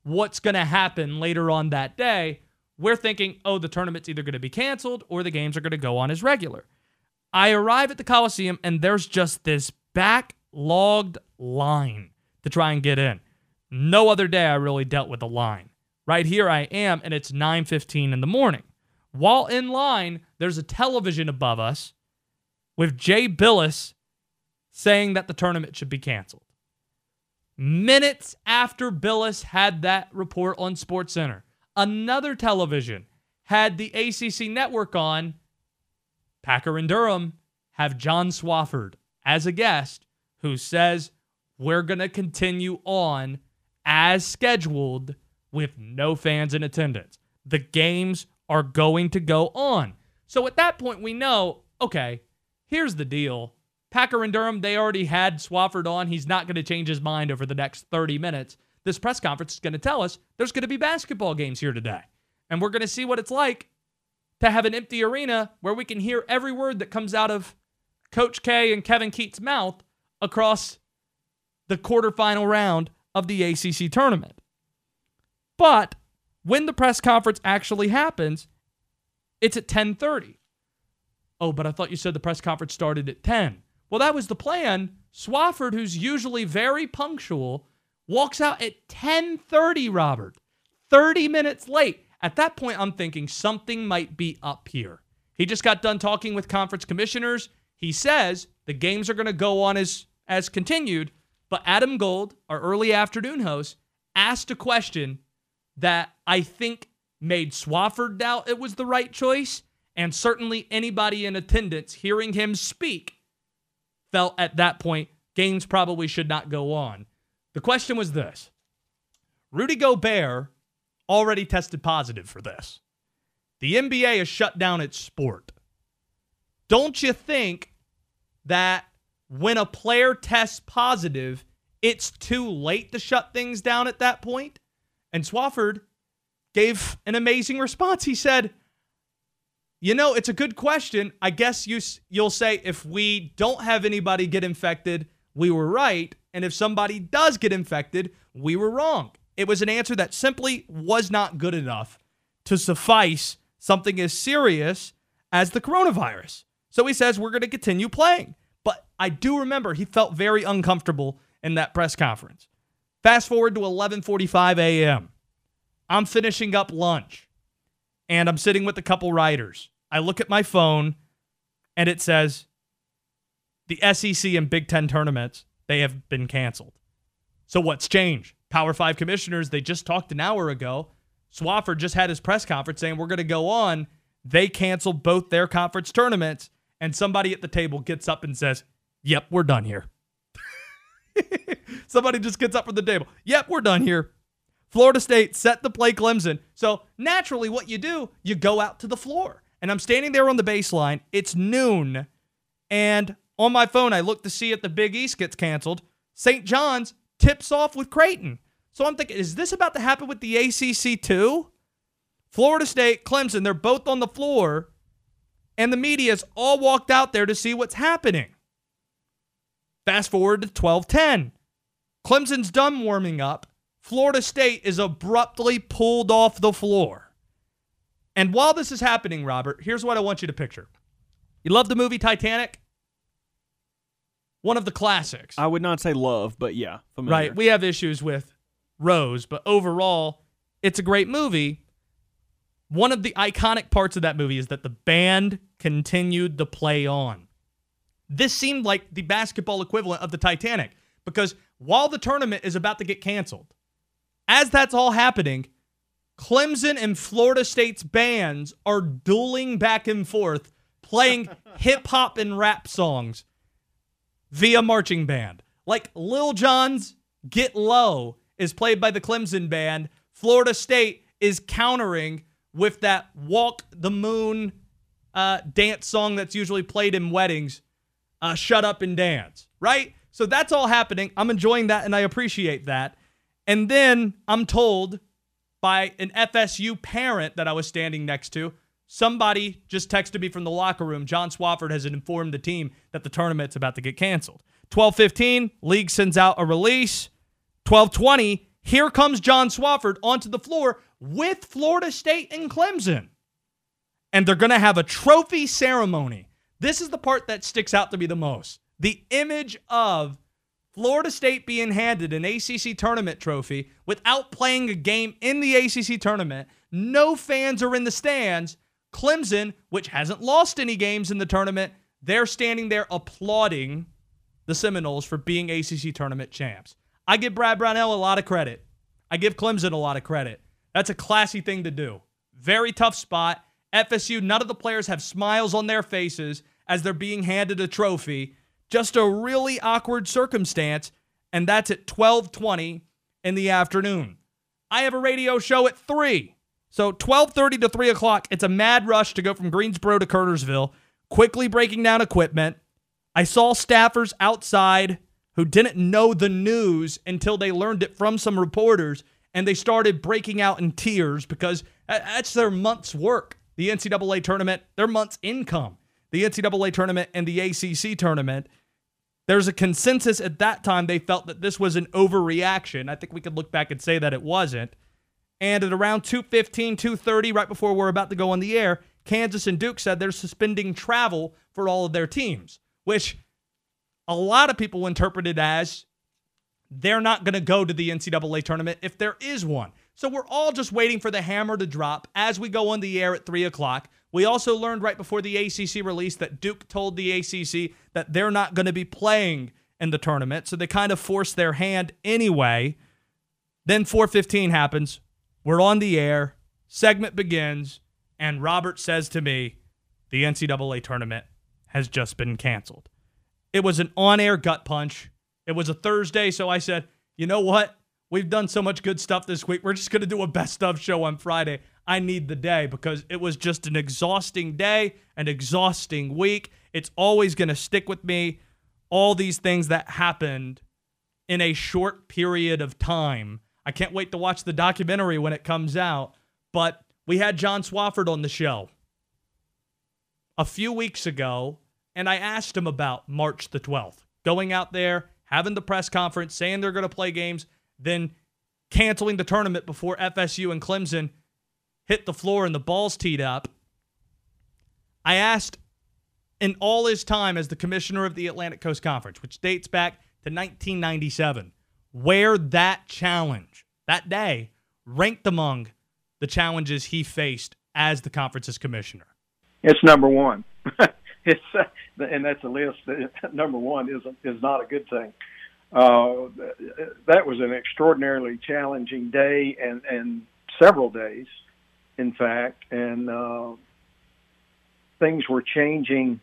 what's going to happen later on that day. We're thinking, oh, the tournament's either going to be canceled or the games are going to go on as regular. I arrive at the Coliseum and there's just this backlogged line to try and get in. No other day I really dealt with a line. Right here I am, and it's 9:15 in the morning. While in line, there's a television above us with Jay Bilas saying that the tournament should be canceled. Minutes after Bilas had that report on SportsCenter, another television had the ACC network on. Packer and Durham have John Swofford as a guest who says we're going to continue on as scheduled with no fans in attendance. The games are going to go on. So at that point, we know okay, here's the deal. Packer and Durham, they already had Swofford on. He's not going to change his mind over the next 30 minutes. This press conference is going to tell us there's going to be basketball games here today. And we're going to see what it's like to have an empty arena where we can hear every word that comes out of Coach K and Kevin Keatts' mouth across the quarterfinal round of the ACC tournament. But when the press conference actually happens, it's at 10:30. Oh, but I thought you said the press conference started at 10. Well, that was the plan. Swofford, who's usually very punctual, walks out at 10:30, Robert. 30 minutes late. At that point, I'm thinking something might be up here. He just got done talking with conference commissioners. He says the games are going to go on as as continued, but Adam Gold, our early afternoon host, asked a question that I think made Swofford doubt it was the right choice, and certainly anybody in attendance hearing him speak felt at that point games probably should not go on. The question was this Rudy Gobert already tested positive for this. The NBA has shut down its sport. Don't you think that when a player tests positive, it's too late to shut things down at that point. And Swofford gave an amazing response. He said, "You know, it's a good question. I guess you you'll say if we don't have anybody get infected, we were right, and if somebody does get infected, we were wrong." It was an answer that simply was not good enough to suffice something as serious as the coronavirus. So he says we're going to continue playing. But I do remember he felt very uncomfortable in that press conference. Fast forward to 11:45 a.m. I'm finishing up lunch and I'm sitting with a couple writers. I look at my phone and it says the SEC and Big 10 tournaments, they have been canceled. So what's changed? Power 5 commissioners, they just talked an hour ago. Swofford just had his press conference saying we're going to go on. They canceled both their conference tournaments and somebody at the table gets up and says, "Yep, we're done here." somebody just gets up from the table. "Yep, we're done here." Florida State set the play Clemson. So naturally, what you do, you go out to the floor. And I'm standing there on the baseline. It's noon. And on my phone, I look to see if the Big East gets canceled. St. John's tips off with Creighton. So I'm thinking, is this about to happen with the ACC too? Florida State, Clemson, they're both on the floor. And the media's all walked out there to see what's happening. Fast forward to 1210. Clemson's done warming up. Florida State is abruptly pulled off the floor. And while this is happening, Robert, here's what I want you to picture. You love the movie Titanic? One of the classics. I would not say love, but yeah, familiar. Right. We have issues with Rose, but overall, it's a great movie. One of the iconic parts of that movie is that the band continued to play on. This seemed like the basketball equivalent of the Titanic because while the tournament is about to get canceled, as that's all happening, Clemson and Florida State's bands are dueling back and forth, playing hip hop and rap songs via marching band. Like Lil Jon's Get Low is played by the Clemson band. Florida State is countering with that Walk the Moon uh, dance song that's usually played in weddings, uh, Shut Up and Dance, right? So that's all happening. I'm enjoying that and I appreciate that. And then I'm told by an FSU parent that I was standing next to, somebody just texted me from the locker room. John Swofford has informed the team that the tournament's about to get canceled. 12:15, league sends out a release. 12:20, here comes John Swofford onto the floor with Florida State and Clemson. And they're going to have a trophy ceremony. This is the part that sticks out to me the most. The image of Florida State being handed an ACC tournament trophy without playing a game in the ACC tournament. No fans are in the stands. Clemson, which hasn't lost any games in the tournament, they're standing there applauding the Seminoles for being ACC tournament champs. I give Brad Brownell a lot of credit. I give Clemson a lot of credit. That's a classy thing to do. Very tough spot. FSU, none of the players have smiles on their faces as they're being handed a trophy. Just a really awkward circumstance, and that's at 12:20 in the afternoon. I have a radio show at three, so 12:30 to 3 o'clock. It's a mad rush to go from Greensboro to Kernersville, quickly breaking down equipment. I saw staffers outside who didn't know the news until they learned it from some reporters, and they started breaking out in tears because that's their month's work. The NCAA tournament, their month's income. The NCAA tournament and the ACC tournament. There's a consensus at that time they felt that this was an overreaction. I think we could look back and say that it wasn't. And at around 2:15, 2:30 right before we're about to go on the air, Kansas and Duke said they're suspending travel for all of their teams, which a lot of people interpreted as they're not going to go to the NCAA tournament if there is one. So we're all just waiting for the hammer to drop as we go on the air at 3 o'clock. We also learned right before the ACC release that Duke told the ACC that they're not going to be playing in the tournament. So they kind of forced their hand anyway. Then 4:15 happens. We're on the air. Segment begins, and Robert says to me, "The NCAA tournament has just been canceled." It was an on-air gut punch. It was a Thursday, so I said, "You know what? We've done so much good stuff this week. We're just going to do a best of show on Friday. I need the day because it was just an exhausting day, an exhausting week. It's always going to stick with me. All these things that happened in a short period of time. I can't wait to watch the documentary when it comes out. But we had John Swofford on the show a few weeks ago, and I asked him about March the 12th, going out there, having the press conference, saying they're going to play games, then canceling the tournament before FSU and Clemson hit the floor and the balls teed up. I asked in all his time as the commissioner of the Atlantic Coast Conference, which dates back to 1997, where that challenge, that day, ranked among the challenges he faced as the conference's commissioner. It's number one. it's uh, and that's a list. Number one is is not a good thing. Uh, that was an extraordinarily challenging day and and several days, in fact, and uh, things were changing.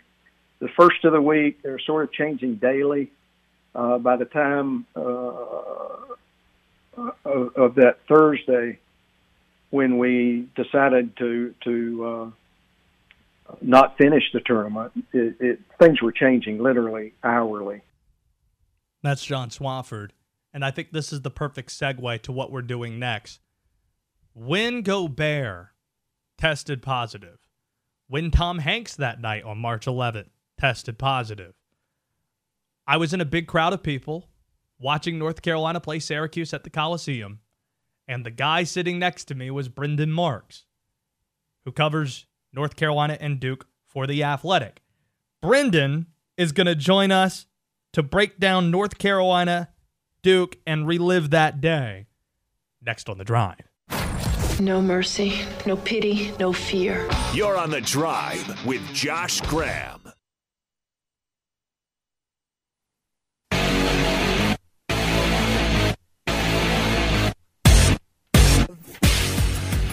The first of the week, they were sort of changing daily. Uh, by the time uh, of, of that Thursday, when we decided to to uh, not finish the tournament. It, it, things were changing literally hourly. That's John Swofford. And I think this is the perfect segue to what we're doing next. When Gobert tested positive, when Tom Hanks that night on March 11th tested positive, I was in a big crowd of people watching North Carolina play Syracuse at the Coliseum. And the guy sitting next to me was Brendan Marks, who covers North Carolina and Duke for the Athletic. Brendan is going to join us to break down North Carolina, Duke, and relive that day next on the drive. No mercy, no pity, no fear. You're on the drive with Josh Graham.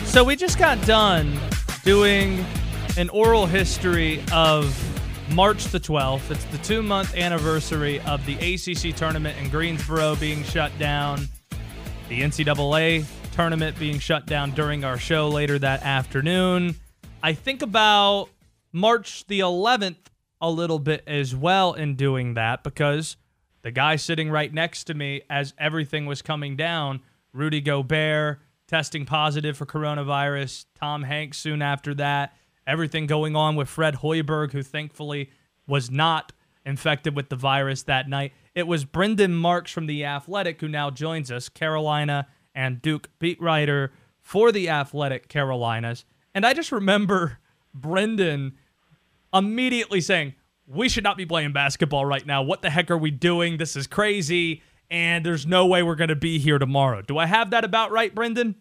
So we just got done doing an oral history of March the 12th. It's the two month anniversary of the ACC tournament in Greensboro being shut down, the NCAA tournament being shut down during our show later that afternoon. I think about March the 11th a little bit as well in doing that because the guy sitting right next to me as everything was coming down, Rudy Gobert, testing positive for coronavirus. Tom Hanks soon after that. Everything going on with Fred Hoiberg, who thankfully was not infected with the virus that night. It was Brendan Marks from The Athletic who now joins us, Carolina and Duke beat writer for The Athletic Carolinas. And I just remember Brendan immediately saying, We should not be playing basketball right now. What the heck are we doing? This is crazy and there's no way we're going to be here tomorrow. Do I have that about right, Brendan?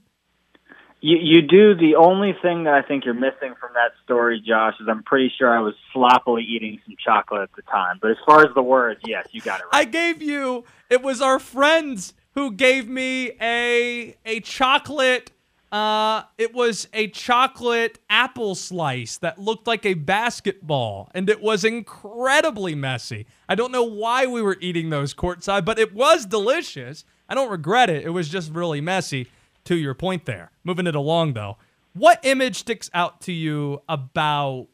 You, you do. The only thing that I think you're missing from that story, Josh, is I'm pretty sure I was sloppily eating some chocolate at the time. But as far as the words, yes, you got it right. I gave you. It was our friends who gave me a a chocolate uh, it was a chocolate apple slice that looked like a basketball, and it was incredibly messy. I don't know why we were eating those courtside, but it was delicious. I don't regret it. It was just really messy, to your point there. Moving it along, though. What image sticks out to you about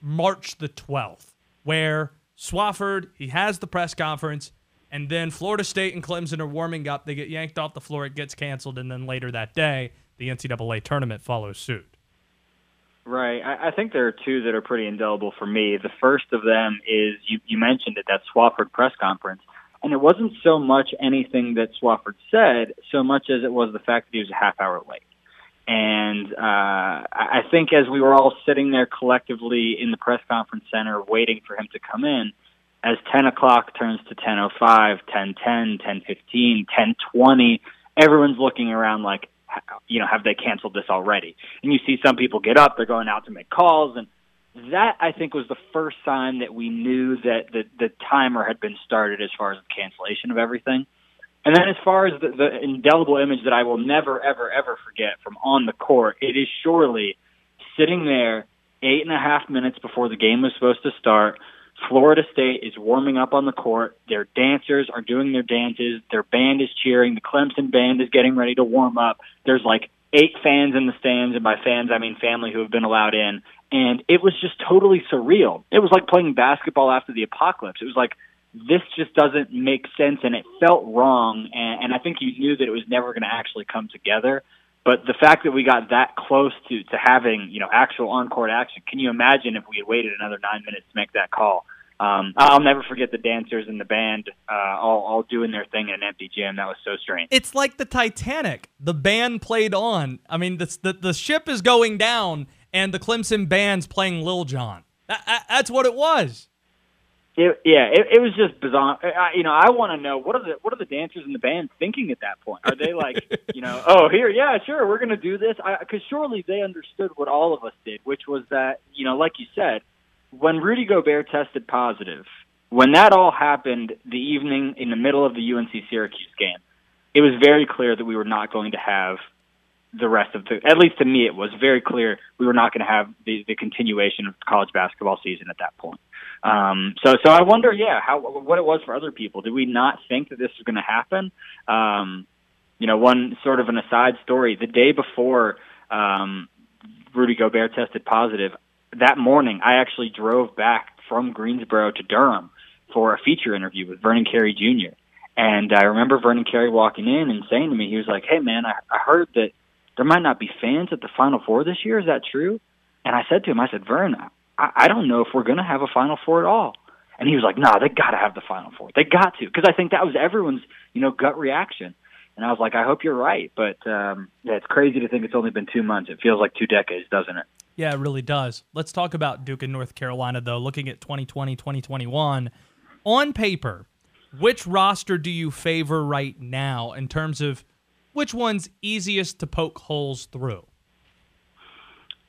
March the 12th, where Swofford, he has the press conference, and then Florida State and Clemson are warming up. They get yanked off the floor, it gets canceled, and then later that day, the NCAA tournament follows suit. Right. I, I think there are two that are pretty indelible for me. The first of them is you, you mentioned it, that Swofford press conference. And it wasn't so much anything that Swofford said, so much as it was the fact that he was a half hour late. And uh, I think as we were all sitting there collectively in the press conference center waiting for him to come in, as 10 o'clock turns to 10.05, 10.10, 10.15, 10.20, everyone's looking around like, you know, have they canceled this already? And you see some people get up, they're going out to make calls, and that I think was the first sign that we knew that the, the timer had been started as far as the cancellation of everything. And then as far as the, the indelible image that I will never, ever, ever forget from on the court, it is surely sitting there eight and a half minutes before the game was supposed to start Florida State is warming up on the court. Their dancers are doing their dances. Their band is cheering. The Clemson band is getting ready to warm up. There's like eight fans in the stands, and by fans I mean family who have been allowed in. And it was just totally surreal. It was like playing basketball after the apocalypse. It was like this just doesn't make sense, and it felt wrong. And, and I think you knew that it was never going to actually come together. But the fact that we got that close to to having you know actual on court action, can you imagine if we had waited another nine minutes to make that call? Um, I'll never forget the dancers and the band uh, all all doing their thing in an empty gym. That was so strange. It's like the Titanic. The band played on. I mean, the the, the ship is going down, and the Clemson band's playing Lil Jon. That, that, that's what it was. It, yeah, it, it was just bizarre. I, you know, I want to know what are the what are the dancers in the band thinking at that point? Are they like, you know, oh here, yeah, sure, we're going to do this? Because surely they understood what all of us did, which was that, you know, like you said, when Rudy Gobert tested positive, when that all happened the evening in the middle of the UNC Syracuse game, it was very clear that we were not going to have the rest of the. At least to me, it was very clear we were not going to have the the continuation of college basketball season at that point. Um, so, so I wonder, yeah, how what it was for other people. Did we not think that this was going to happen? Um, you know, one sort of an aside story: the day before um, Rudy Gobert tested positive, that morning I actually drove back from Greensboro to Durham for a feature interview with Vernon Carey Jr. And I remember Vernon Carey walking in and saying to me, he was like, "Hey, man, I, I heard that there might not be fans at the Final Four this year. Is that true?" And I said to him, I said, Vern, I, I don't know if we're going to have a Final Four at all. And he was like, "No, nah, they got to have the Final Four. They got to," because I think that was everyone's, you know, gut reaction. And I was like, "I hope you're right." But um, yeah, it's crazy to think it's only been two months. It feels like two decades, doesn't it? Yeah, it really does. Let's talk about Duke and North Carolina, though. Looking at 2020, 2021, on paper, which roster do you favor right now in terms of which one's easiest to poke holes through?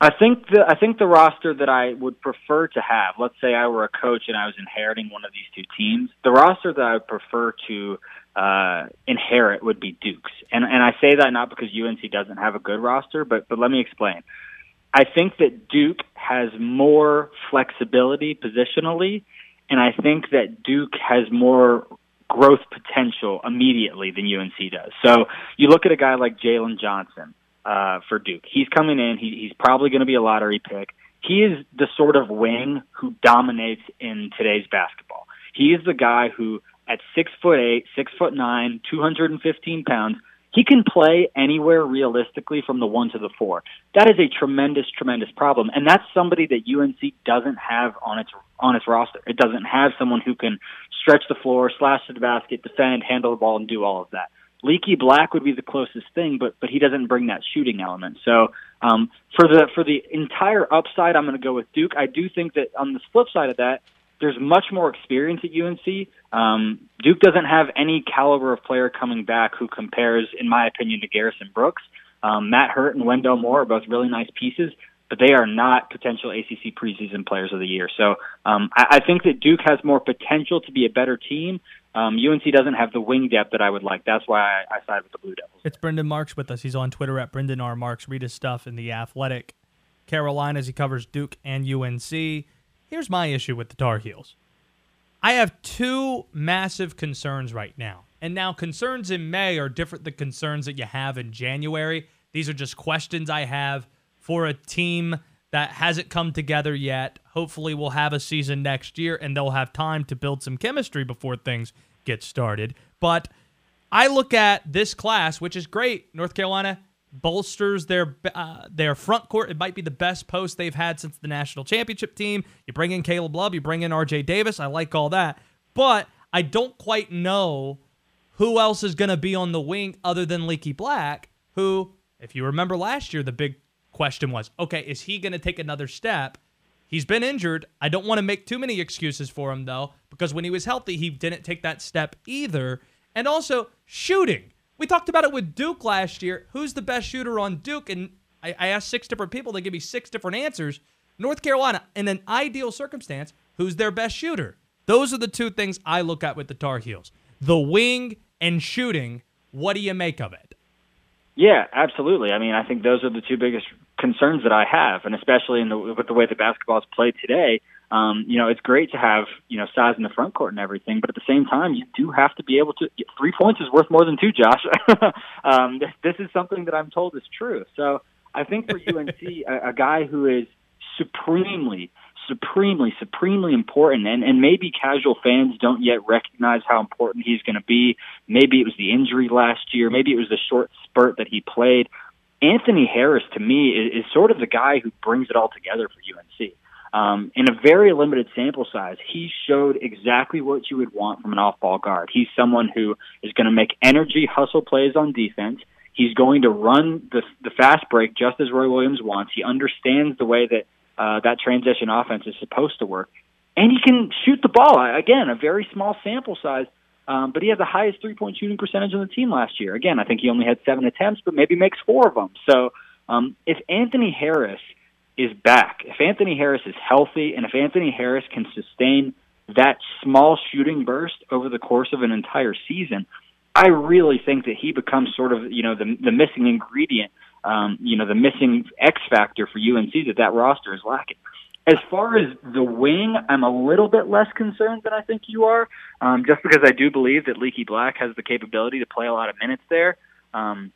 I think the I think the roster that I would prefer to have, let's say I were a coach and I was inheriting one of these two teams, the roster that I would prefer to uh, inherit would be Duke's. And and I say that not because UNC doesn't have a good roster, but but let me explain. I think that Duke has more flexibility positionally, and I think that Duke has more growth potential immediately than UNC does. So you look at a guy like Jalen Johnson uh, for Duke. He's coming in. He, he's probably going to be a lottery pick. He is the sort of wing who dominates in today's basketball. He is the guy who, at six foot eight, six foot nine, two hundred and fifteen pounds, he can play anywhere realistically from the one to the four. That is a tremendous, tremendous problem, and that's somebody that UNC doesn't have on its on its roster. It doesn't have someone who can stretch the floor, slash to the basket, defend, handle the ball, and do all of that. Leaky Black would be the closest thing, but but he doesn't bring that shooting element. So um, for the for the entire upside, I'm going to go with Duke. I do think that on the flip side of that, there's much more experience at UNC. Um, Duke doesn't have any caliber of player coming back who compares, in my opinion, to Garrison Brooks. Um, Matt Hurt and Wendell Moore are both really nice pieces, but they are not potential ACC preseason players of the year. So um, I, I think that Duke has more potential to be a better team. Um, UNC doesn't have the wing depth that I would like. That's why I, I side with the Blue Devils. It's Brendan Marks with us. He's on Twitter at Brendan R. Marks. Read his stuff in the Athletic. Carolina as he covers Duke and UNC. Here's my issue with the Tar Heels. I have two massive concerns right now. And now, concerns in May are different than concerns that you have in January. These are just questions I have for a team that hasn't come together yet. Hopefully, we'll have a season next year and they'll have time to build some chemistry before things get started. But I look at this class, which is great. North Carolina bolsters their uh, their front court. It might be the best post they've had since the national championship team. You bring in Caleb Love, you bring in R.J. Davis. I like all that, but I don't quite know who else is going to be on the wing other than Leaky Black, who, if you remember last year, the big question was, okay, is he going to take another step? He's been injured. I don't want to make too many excuses for him, though, because when he was healthy, he didn't take that step either. And also, shooting. We talked about it with Duke last year. Who's the best shooter on Duke? And I, I asked six different people. They give me six different answers. North Carolina, in an ideal circumstance, who's their best shooter? Those are the two things I look at with the Tar Heels the wing and shooting. What do you make of it? Yeah, absolutely. I mean, I think those are the two biggest concerns that I have, and especially in the, with the way the basketball is played today. Um, you know, it's great to have you know size in the front court and everything, but at the same time, you do have to be able to. Three points is worth more than two, Josh. um, this, this is something that I'm told is true. So I think for UNC, a, a guy who is supremely, supremely, supremely important. And, and maybe casual fans don't yet recognize how important he's going to be. Maybe it was the injury last year. Maybe it was the short spurt that he played. Anthony Harris, to me, is, is sort of the guy who brings it all together for UNC. Um, in a very limited sample size, he showed exactly what you would want from an off-ball guard. He's someone who is going to make energy hustle plays on defense. He's going to run the the fast break just as Roy Williams wants. He understands the way that uh, that transition offense is supposed to work, and he can shoot the ball. Again, a very small sample size, um, but he had the highest three point shooting percentage on the team last year. Again, I think he only had seven attempts, but maybe makes four of them. So um, if Anthony Harris is back, if Anthony Harris is healthy, and if Anthony Harris can sustain that small shooting burst over the course of an entire season, I really think that he becomes sort of you know the the missing ingredient, um, you know the missing X factor for UNC that that roster is lacking. As far as the wing, I'm a little bit less concerned than I think you are, um, just because I do believe that Leaky Black has the capability to play a lot of minutes there. Um,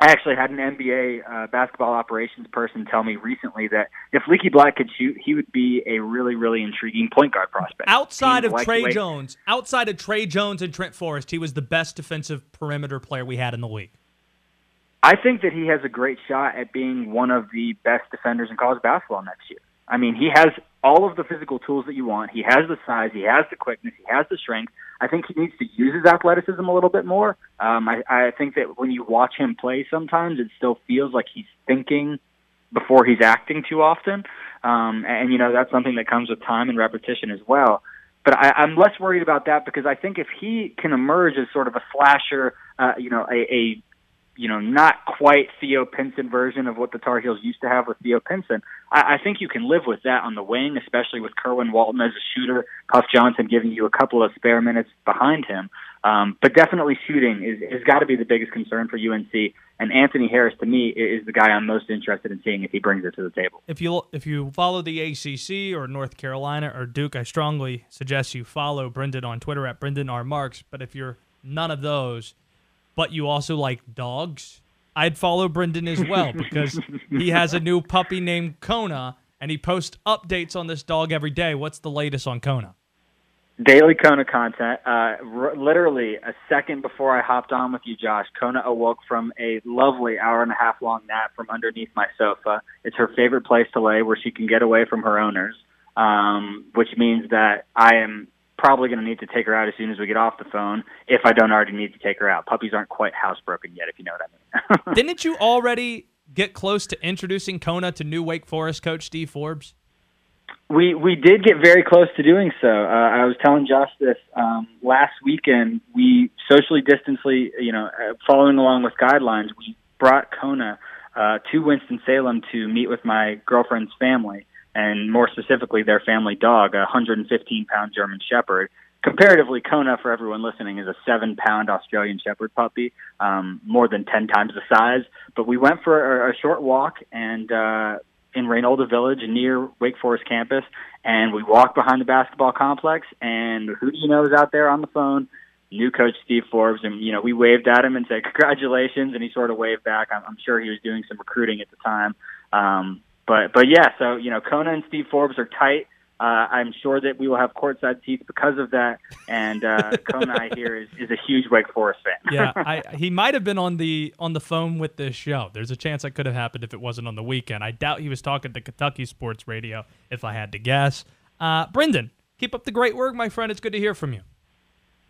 I actually had an NBA uh, basketball operations person tell me recently that if Leaky Black could shoot, he would be a really, really intriguing point guard prospect. Outside of like Tre Jones, outside of Tre Jones and Trent Forrest, he was the best defensive perimeter player we had in the league. I think that he has a great shot at being one of the best defenders in college basketball next year. I mean, he has all of the physical tools that you want. He has the size, he has the quickness, he has the strength. I think he needs to use his athleticism a little bit more. Um, I, I think that when you watch him play, sometimes it still feels like he's thinking before he's acting too often. Um, and you know that's something that comes with time and repetition as well. But I, I'm less worried about that because I think if he can emerge as sort of a slasher, uh, you know, a, a you know, not quite Theo Pinson version of what the Tar Heels used to have with Theo Pinson. I, I think you can live with that on the wing, especially with Kerwin Walton as a shooter, Puff Johnson giving you a couple of spare minutes behind him. Um, but definitely shooting is has got to be the biggest concern for UNC. And Anthony Harris, to me, is the guy I'm most interested in seeing if he brings it to the table. If you if you follow the ACC or North Carolina or Duke, I strongly suggest you follow Brendan on Twitter at Brendan R Marks. But if you're none of those, but you also like dogs, I'd follow Brendan as well because he has a new puppy named Kona and he posts updates on this dog every day. What's the latest on Kona? Daily Kona content. Uh, r- literally a second before I hopped on with you, Josh, Kona awoke from a lovely hour and a half long nap from underneath my sofa. It's her favorite place to lay where she can get away from her owners, um, which means that I am probably going to need to take her out as soon as we get off the phone if I don't already need to take her out. Puppies aren't quite housebroken yet, if you know what I mean. Didn't you already get close to introducing Kona to new Wake Forest coach Steve Forbes? We we did get very close to doing so. Uh, I was telling Josh this um, last weekend. We socially distancedly, you know, uh, following along with guidelines, we brought Kona uh, to Winston Salem to meet with my girlfriend's family and more specifically their family dog, a 115 pound German Shepherd. Comparatively, Kona, for everyone listening, is a seven pound Australian Shepherd puppy, um, more than 10 times the size. But we went for a, a short walk and uh, in Reynolda Village near Wake Forest campus, and we walked behind the basketball complex. And who do you know is out there on the phone? New coach Steve Forbes, and you know we waved at him and said congratulations, and he sort of waved back. I'm, I'm sure he was doing some recruiting at the time. Um, but but yeah, so you know, Kona and Steve Forbes are tight. Uh, I'm sure that we will have courtside seats because of that. And uh, Kona, I hear, is, is a huge Wake Forest fan. yeah, I, he might have been on the on the phone with this show. There's a chance that could have happened if it wasn't on the weekend. I doubt he was talking to Kentucky sports radio, if I had to guess. Uh, Brendan, keep up the great work, my friend. It's good to hear from you.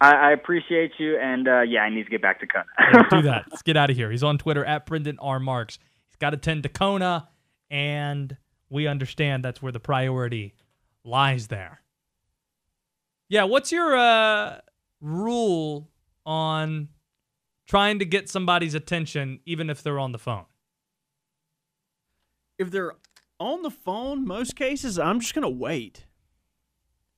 I, I appreciate you, and uh, yeah, I need to get back to Kona. do that. Let's get out of here. He's on Twitter at Brendan R Marks. He's got to tend to Kona and we understand that's where the priority lies there. Yeah, what's your uh, rule on trying to get somebody's attention even if they're on the phone? If they're on the phone, most cases, I'm just gonna wait.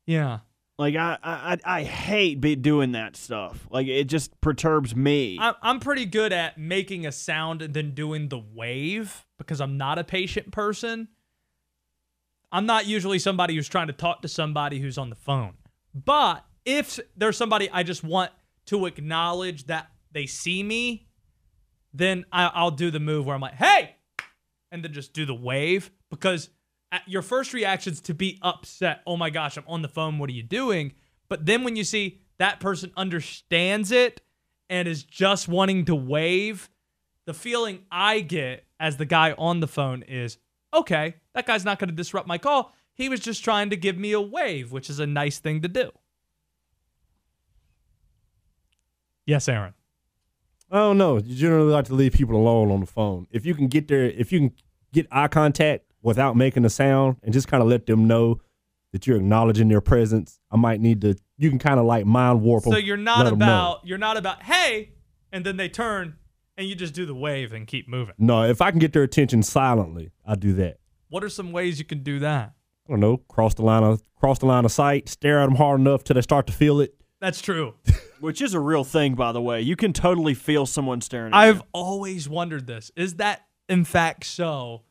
Yeah. Like I, I, I hate be doing that stuff. Like it just perturbs me. I'm pretty good at making a sound and then doing the wave because I'm not a patient person. I'm not usually somebody who's trying to talk to somebody who's on the phone. But if there's somebody I just want to acknowledge that they see me, then I, will do the move where I'm like, "Hey," and then just do the wave because uh, your first reaction is to be upset. Oh my gosh, I'm on the phone. What are you doing? But then when you see that person understands it and is just wanting to wave, the feeling I get as the guy on the phone is okay, that guy's not going to disrupt my call. He was just trying to give me a wave, which is a nice thing to do. Yes, Aaron. I don't know. You generally like to leave people alone on the phone. If you can get there, if you can get eye contact without making a sound and just kind of let them know that you're acknowledging their presence, I might need to. You can kind of like mind warp them. So you're not about you're not about hey, and then they turn and you just do the wave and keep moving. No, if I can get their attention silently, I do that. What are some ways you can do that? I don't know. Cross the line of cross the line of sight. Stare at them hard enough till they start to feel it. That's true. Which is a real thing, by the way. You can totally feel someone staring at you. I've you. always wondered this. Is that in fact so?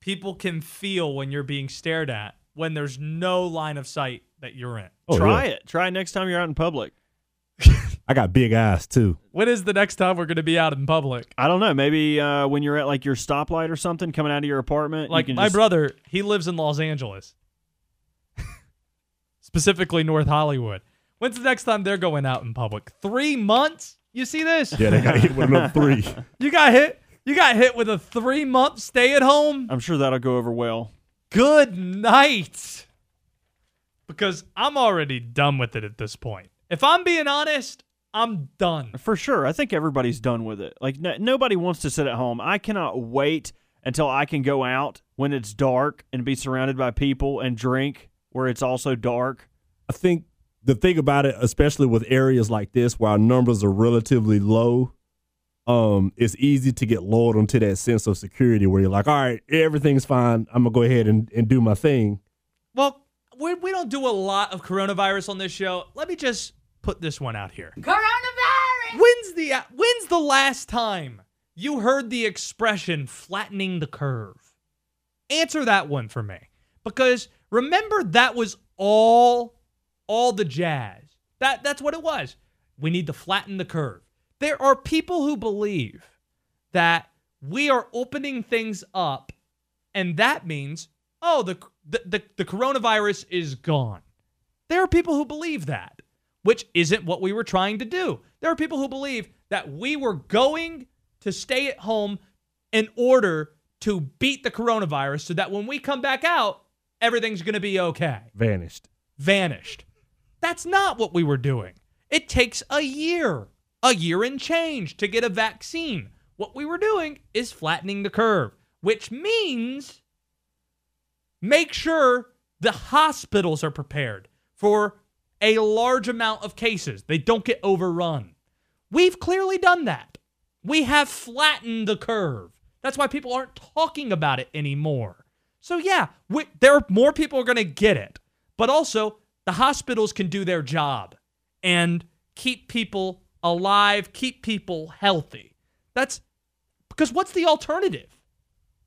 People can feel when you're being stared at when there's no line of sight that you're in. Oh, Try yeah. it. Try it next time you're out in public. I got big eyes too. When is the next time we're going to be out in public? I don't know. Maybe uh, when you're at like your stoplight or something coming out of your apartment. you Like can my just- brother, he lives in Los Angeles, specifically North Hollywood. When's the next time they're going out in public? Three months? You see this? Yeah, they got hit with another three. You got hit. You got hit with a three month stay at home. I'm sure that'll go over well. Good night. Because I'm already done with it at this point. If I'm being honest, I'm done. For sure. I think everybody's done with it. Like, n- nobody wants to sit at home. I cannot wait until I can go out when it's dark and be surrounded by people and drink where it's also dark. I think the thing about it, especially with areas like this where our numbers are relatively low, um, it's easy to get lulled into that sense of security where you're like, all right, everything's fine. I'm gonna go ahead and, and do my thing. Well, we, we don't do a lot of coronavirus on this show. Let me just put this one out here. Coronavirus! When's the uh, when's the last time you heard the expression flattening the curve? Answer that one for me. Because remember that was all all the jazz. That that's what it was. We need to flatten the curve. There are people who believe that we are opening things up and that means oh the the, the, the coronavirus is gone. There are people who believe that, which isn't what we were trying to do. There are people who believe that we were going to stay at home in order to beat the coronavirus so that when we come back out, everything's going to be okay. Vanished. Vanished. That's not what we were doing. It takes a year, a year and change to get a vaccine. What we were doing is flattening the curve, which means make sure the hospitals are prepared for a large amount of cases. They don't get overrun. We've clearly done that. We have flattened the curve. That's why people aren't talking about it anymore. So yeah, we, there are more people are going to get it, but also the hospitals can do their job and keep people alive, keep people healthy. That's because what's the alternative?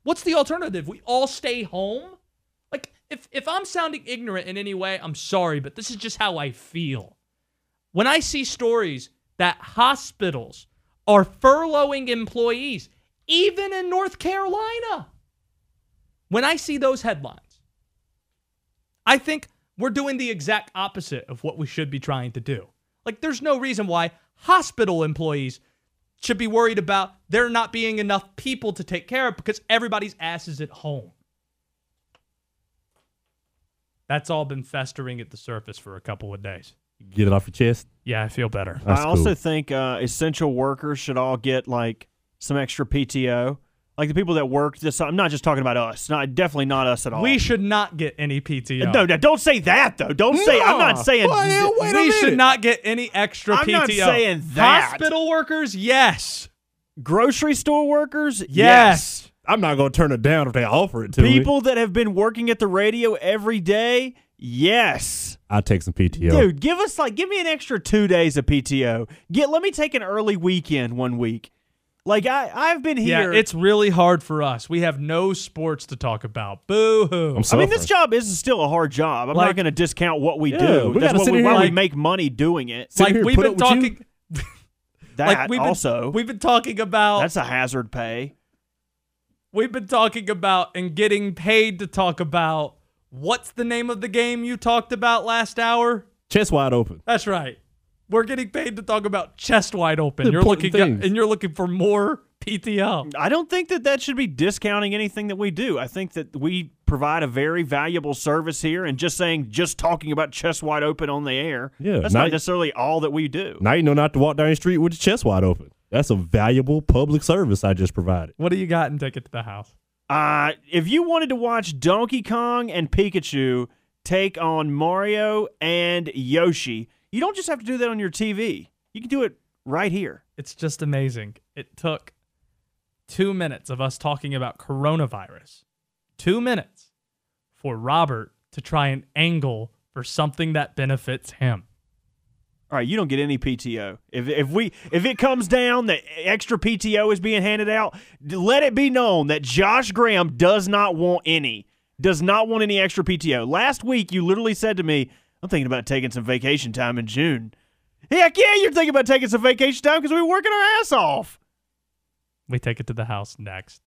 What's the alternative? We all stay home? If if I'm sounding ignorant in any way, I'm sorry, but this is just how I feel. When I see stories that hospitals are furloughing employees, even in North Carolina, when I see those headlines, I think we're doing the exact opposite of what we should be trying to do. Like, there's no reason why hospital employees should be worried about there not being enough people to take care of because everybody's ass is at home. That's all been festering at the surface for a couple of days. Get it off your chest. Yeah, I feel better. That's I also cool. think uh, essential workers should all get like some extra PTO. Like the people that work this, I'm not just talking about us. Not definitely not us at all. We should not get any PTO. no, no, don't say that though. Don't say. I'm not saying. Why, hell, wait a we should not get any extra PTO. I'm not saying that. Hospital workers, yes. Grocery store workers, Yes. I'm not gonna turn it down if they offer it to me. People that have been working at the radio every day, yes. I'll take some PTO. Dude, give us like give me an extra two days of PTO. Get let me take an early weekend one week. Like I I've been here. Yeah, it's really hard for us. We have no sports to talk about. Boo hoo. I'm mean, this job is still a hard job. I'm Like- not going to discount what we Yeah, do. we That's what sit we, here why and, we make money doing it. Like here we've been up with you? talking That like we've been, also we've been talking about that's a hazard pay. We've been talking about and getting paid to talk about what's the name of the game you talked about last hour? Chest wide open. That's right. We're getting paid to talk about chest wide open. The You're looking things. and you're looking for more PTO. I don't think that that should be discounting anything that we do. I think that we provide a very valuable service here, and just saying, just talking about chest wide open on the air, Yeah, that's now- not necessarily all that we do. Now you know not to walk down the street with your chest wide open. That's a valuable public service I just provided. What do you got in Ticket to the House? Uh, if you wanted to watch Donkey Kong and Pikachu take on Mario and Yoshi, you don't just have to do that on your TV. You can do it right here. It's just amazing. It took two minutes of us talking about coronavirus, two minutes for Robert to try and angle for something that benefits him. All right, you don't get any PTO. If if we if it comes down that extra PTO is being handed out, let it be known that Josh Graham does not want any. Does not want any extra PTO. Last week you literally said to me, "I'm thinking about taking some vacation time in June." Heck yeah, you're thinking about taking some vacation time because we were working our ass off. We take it to the house next.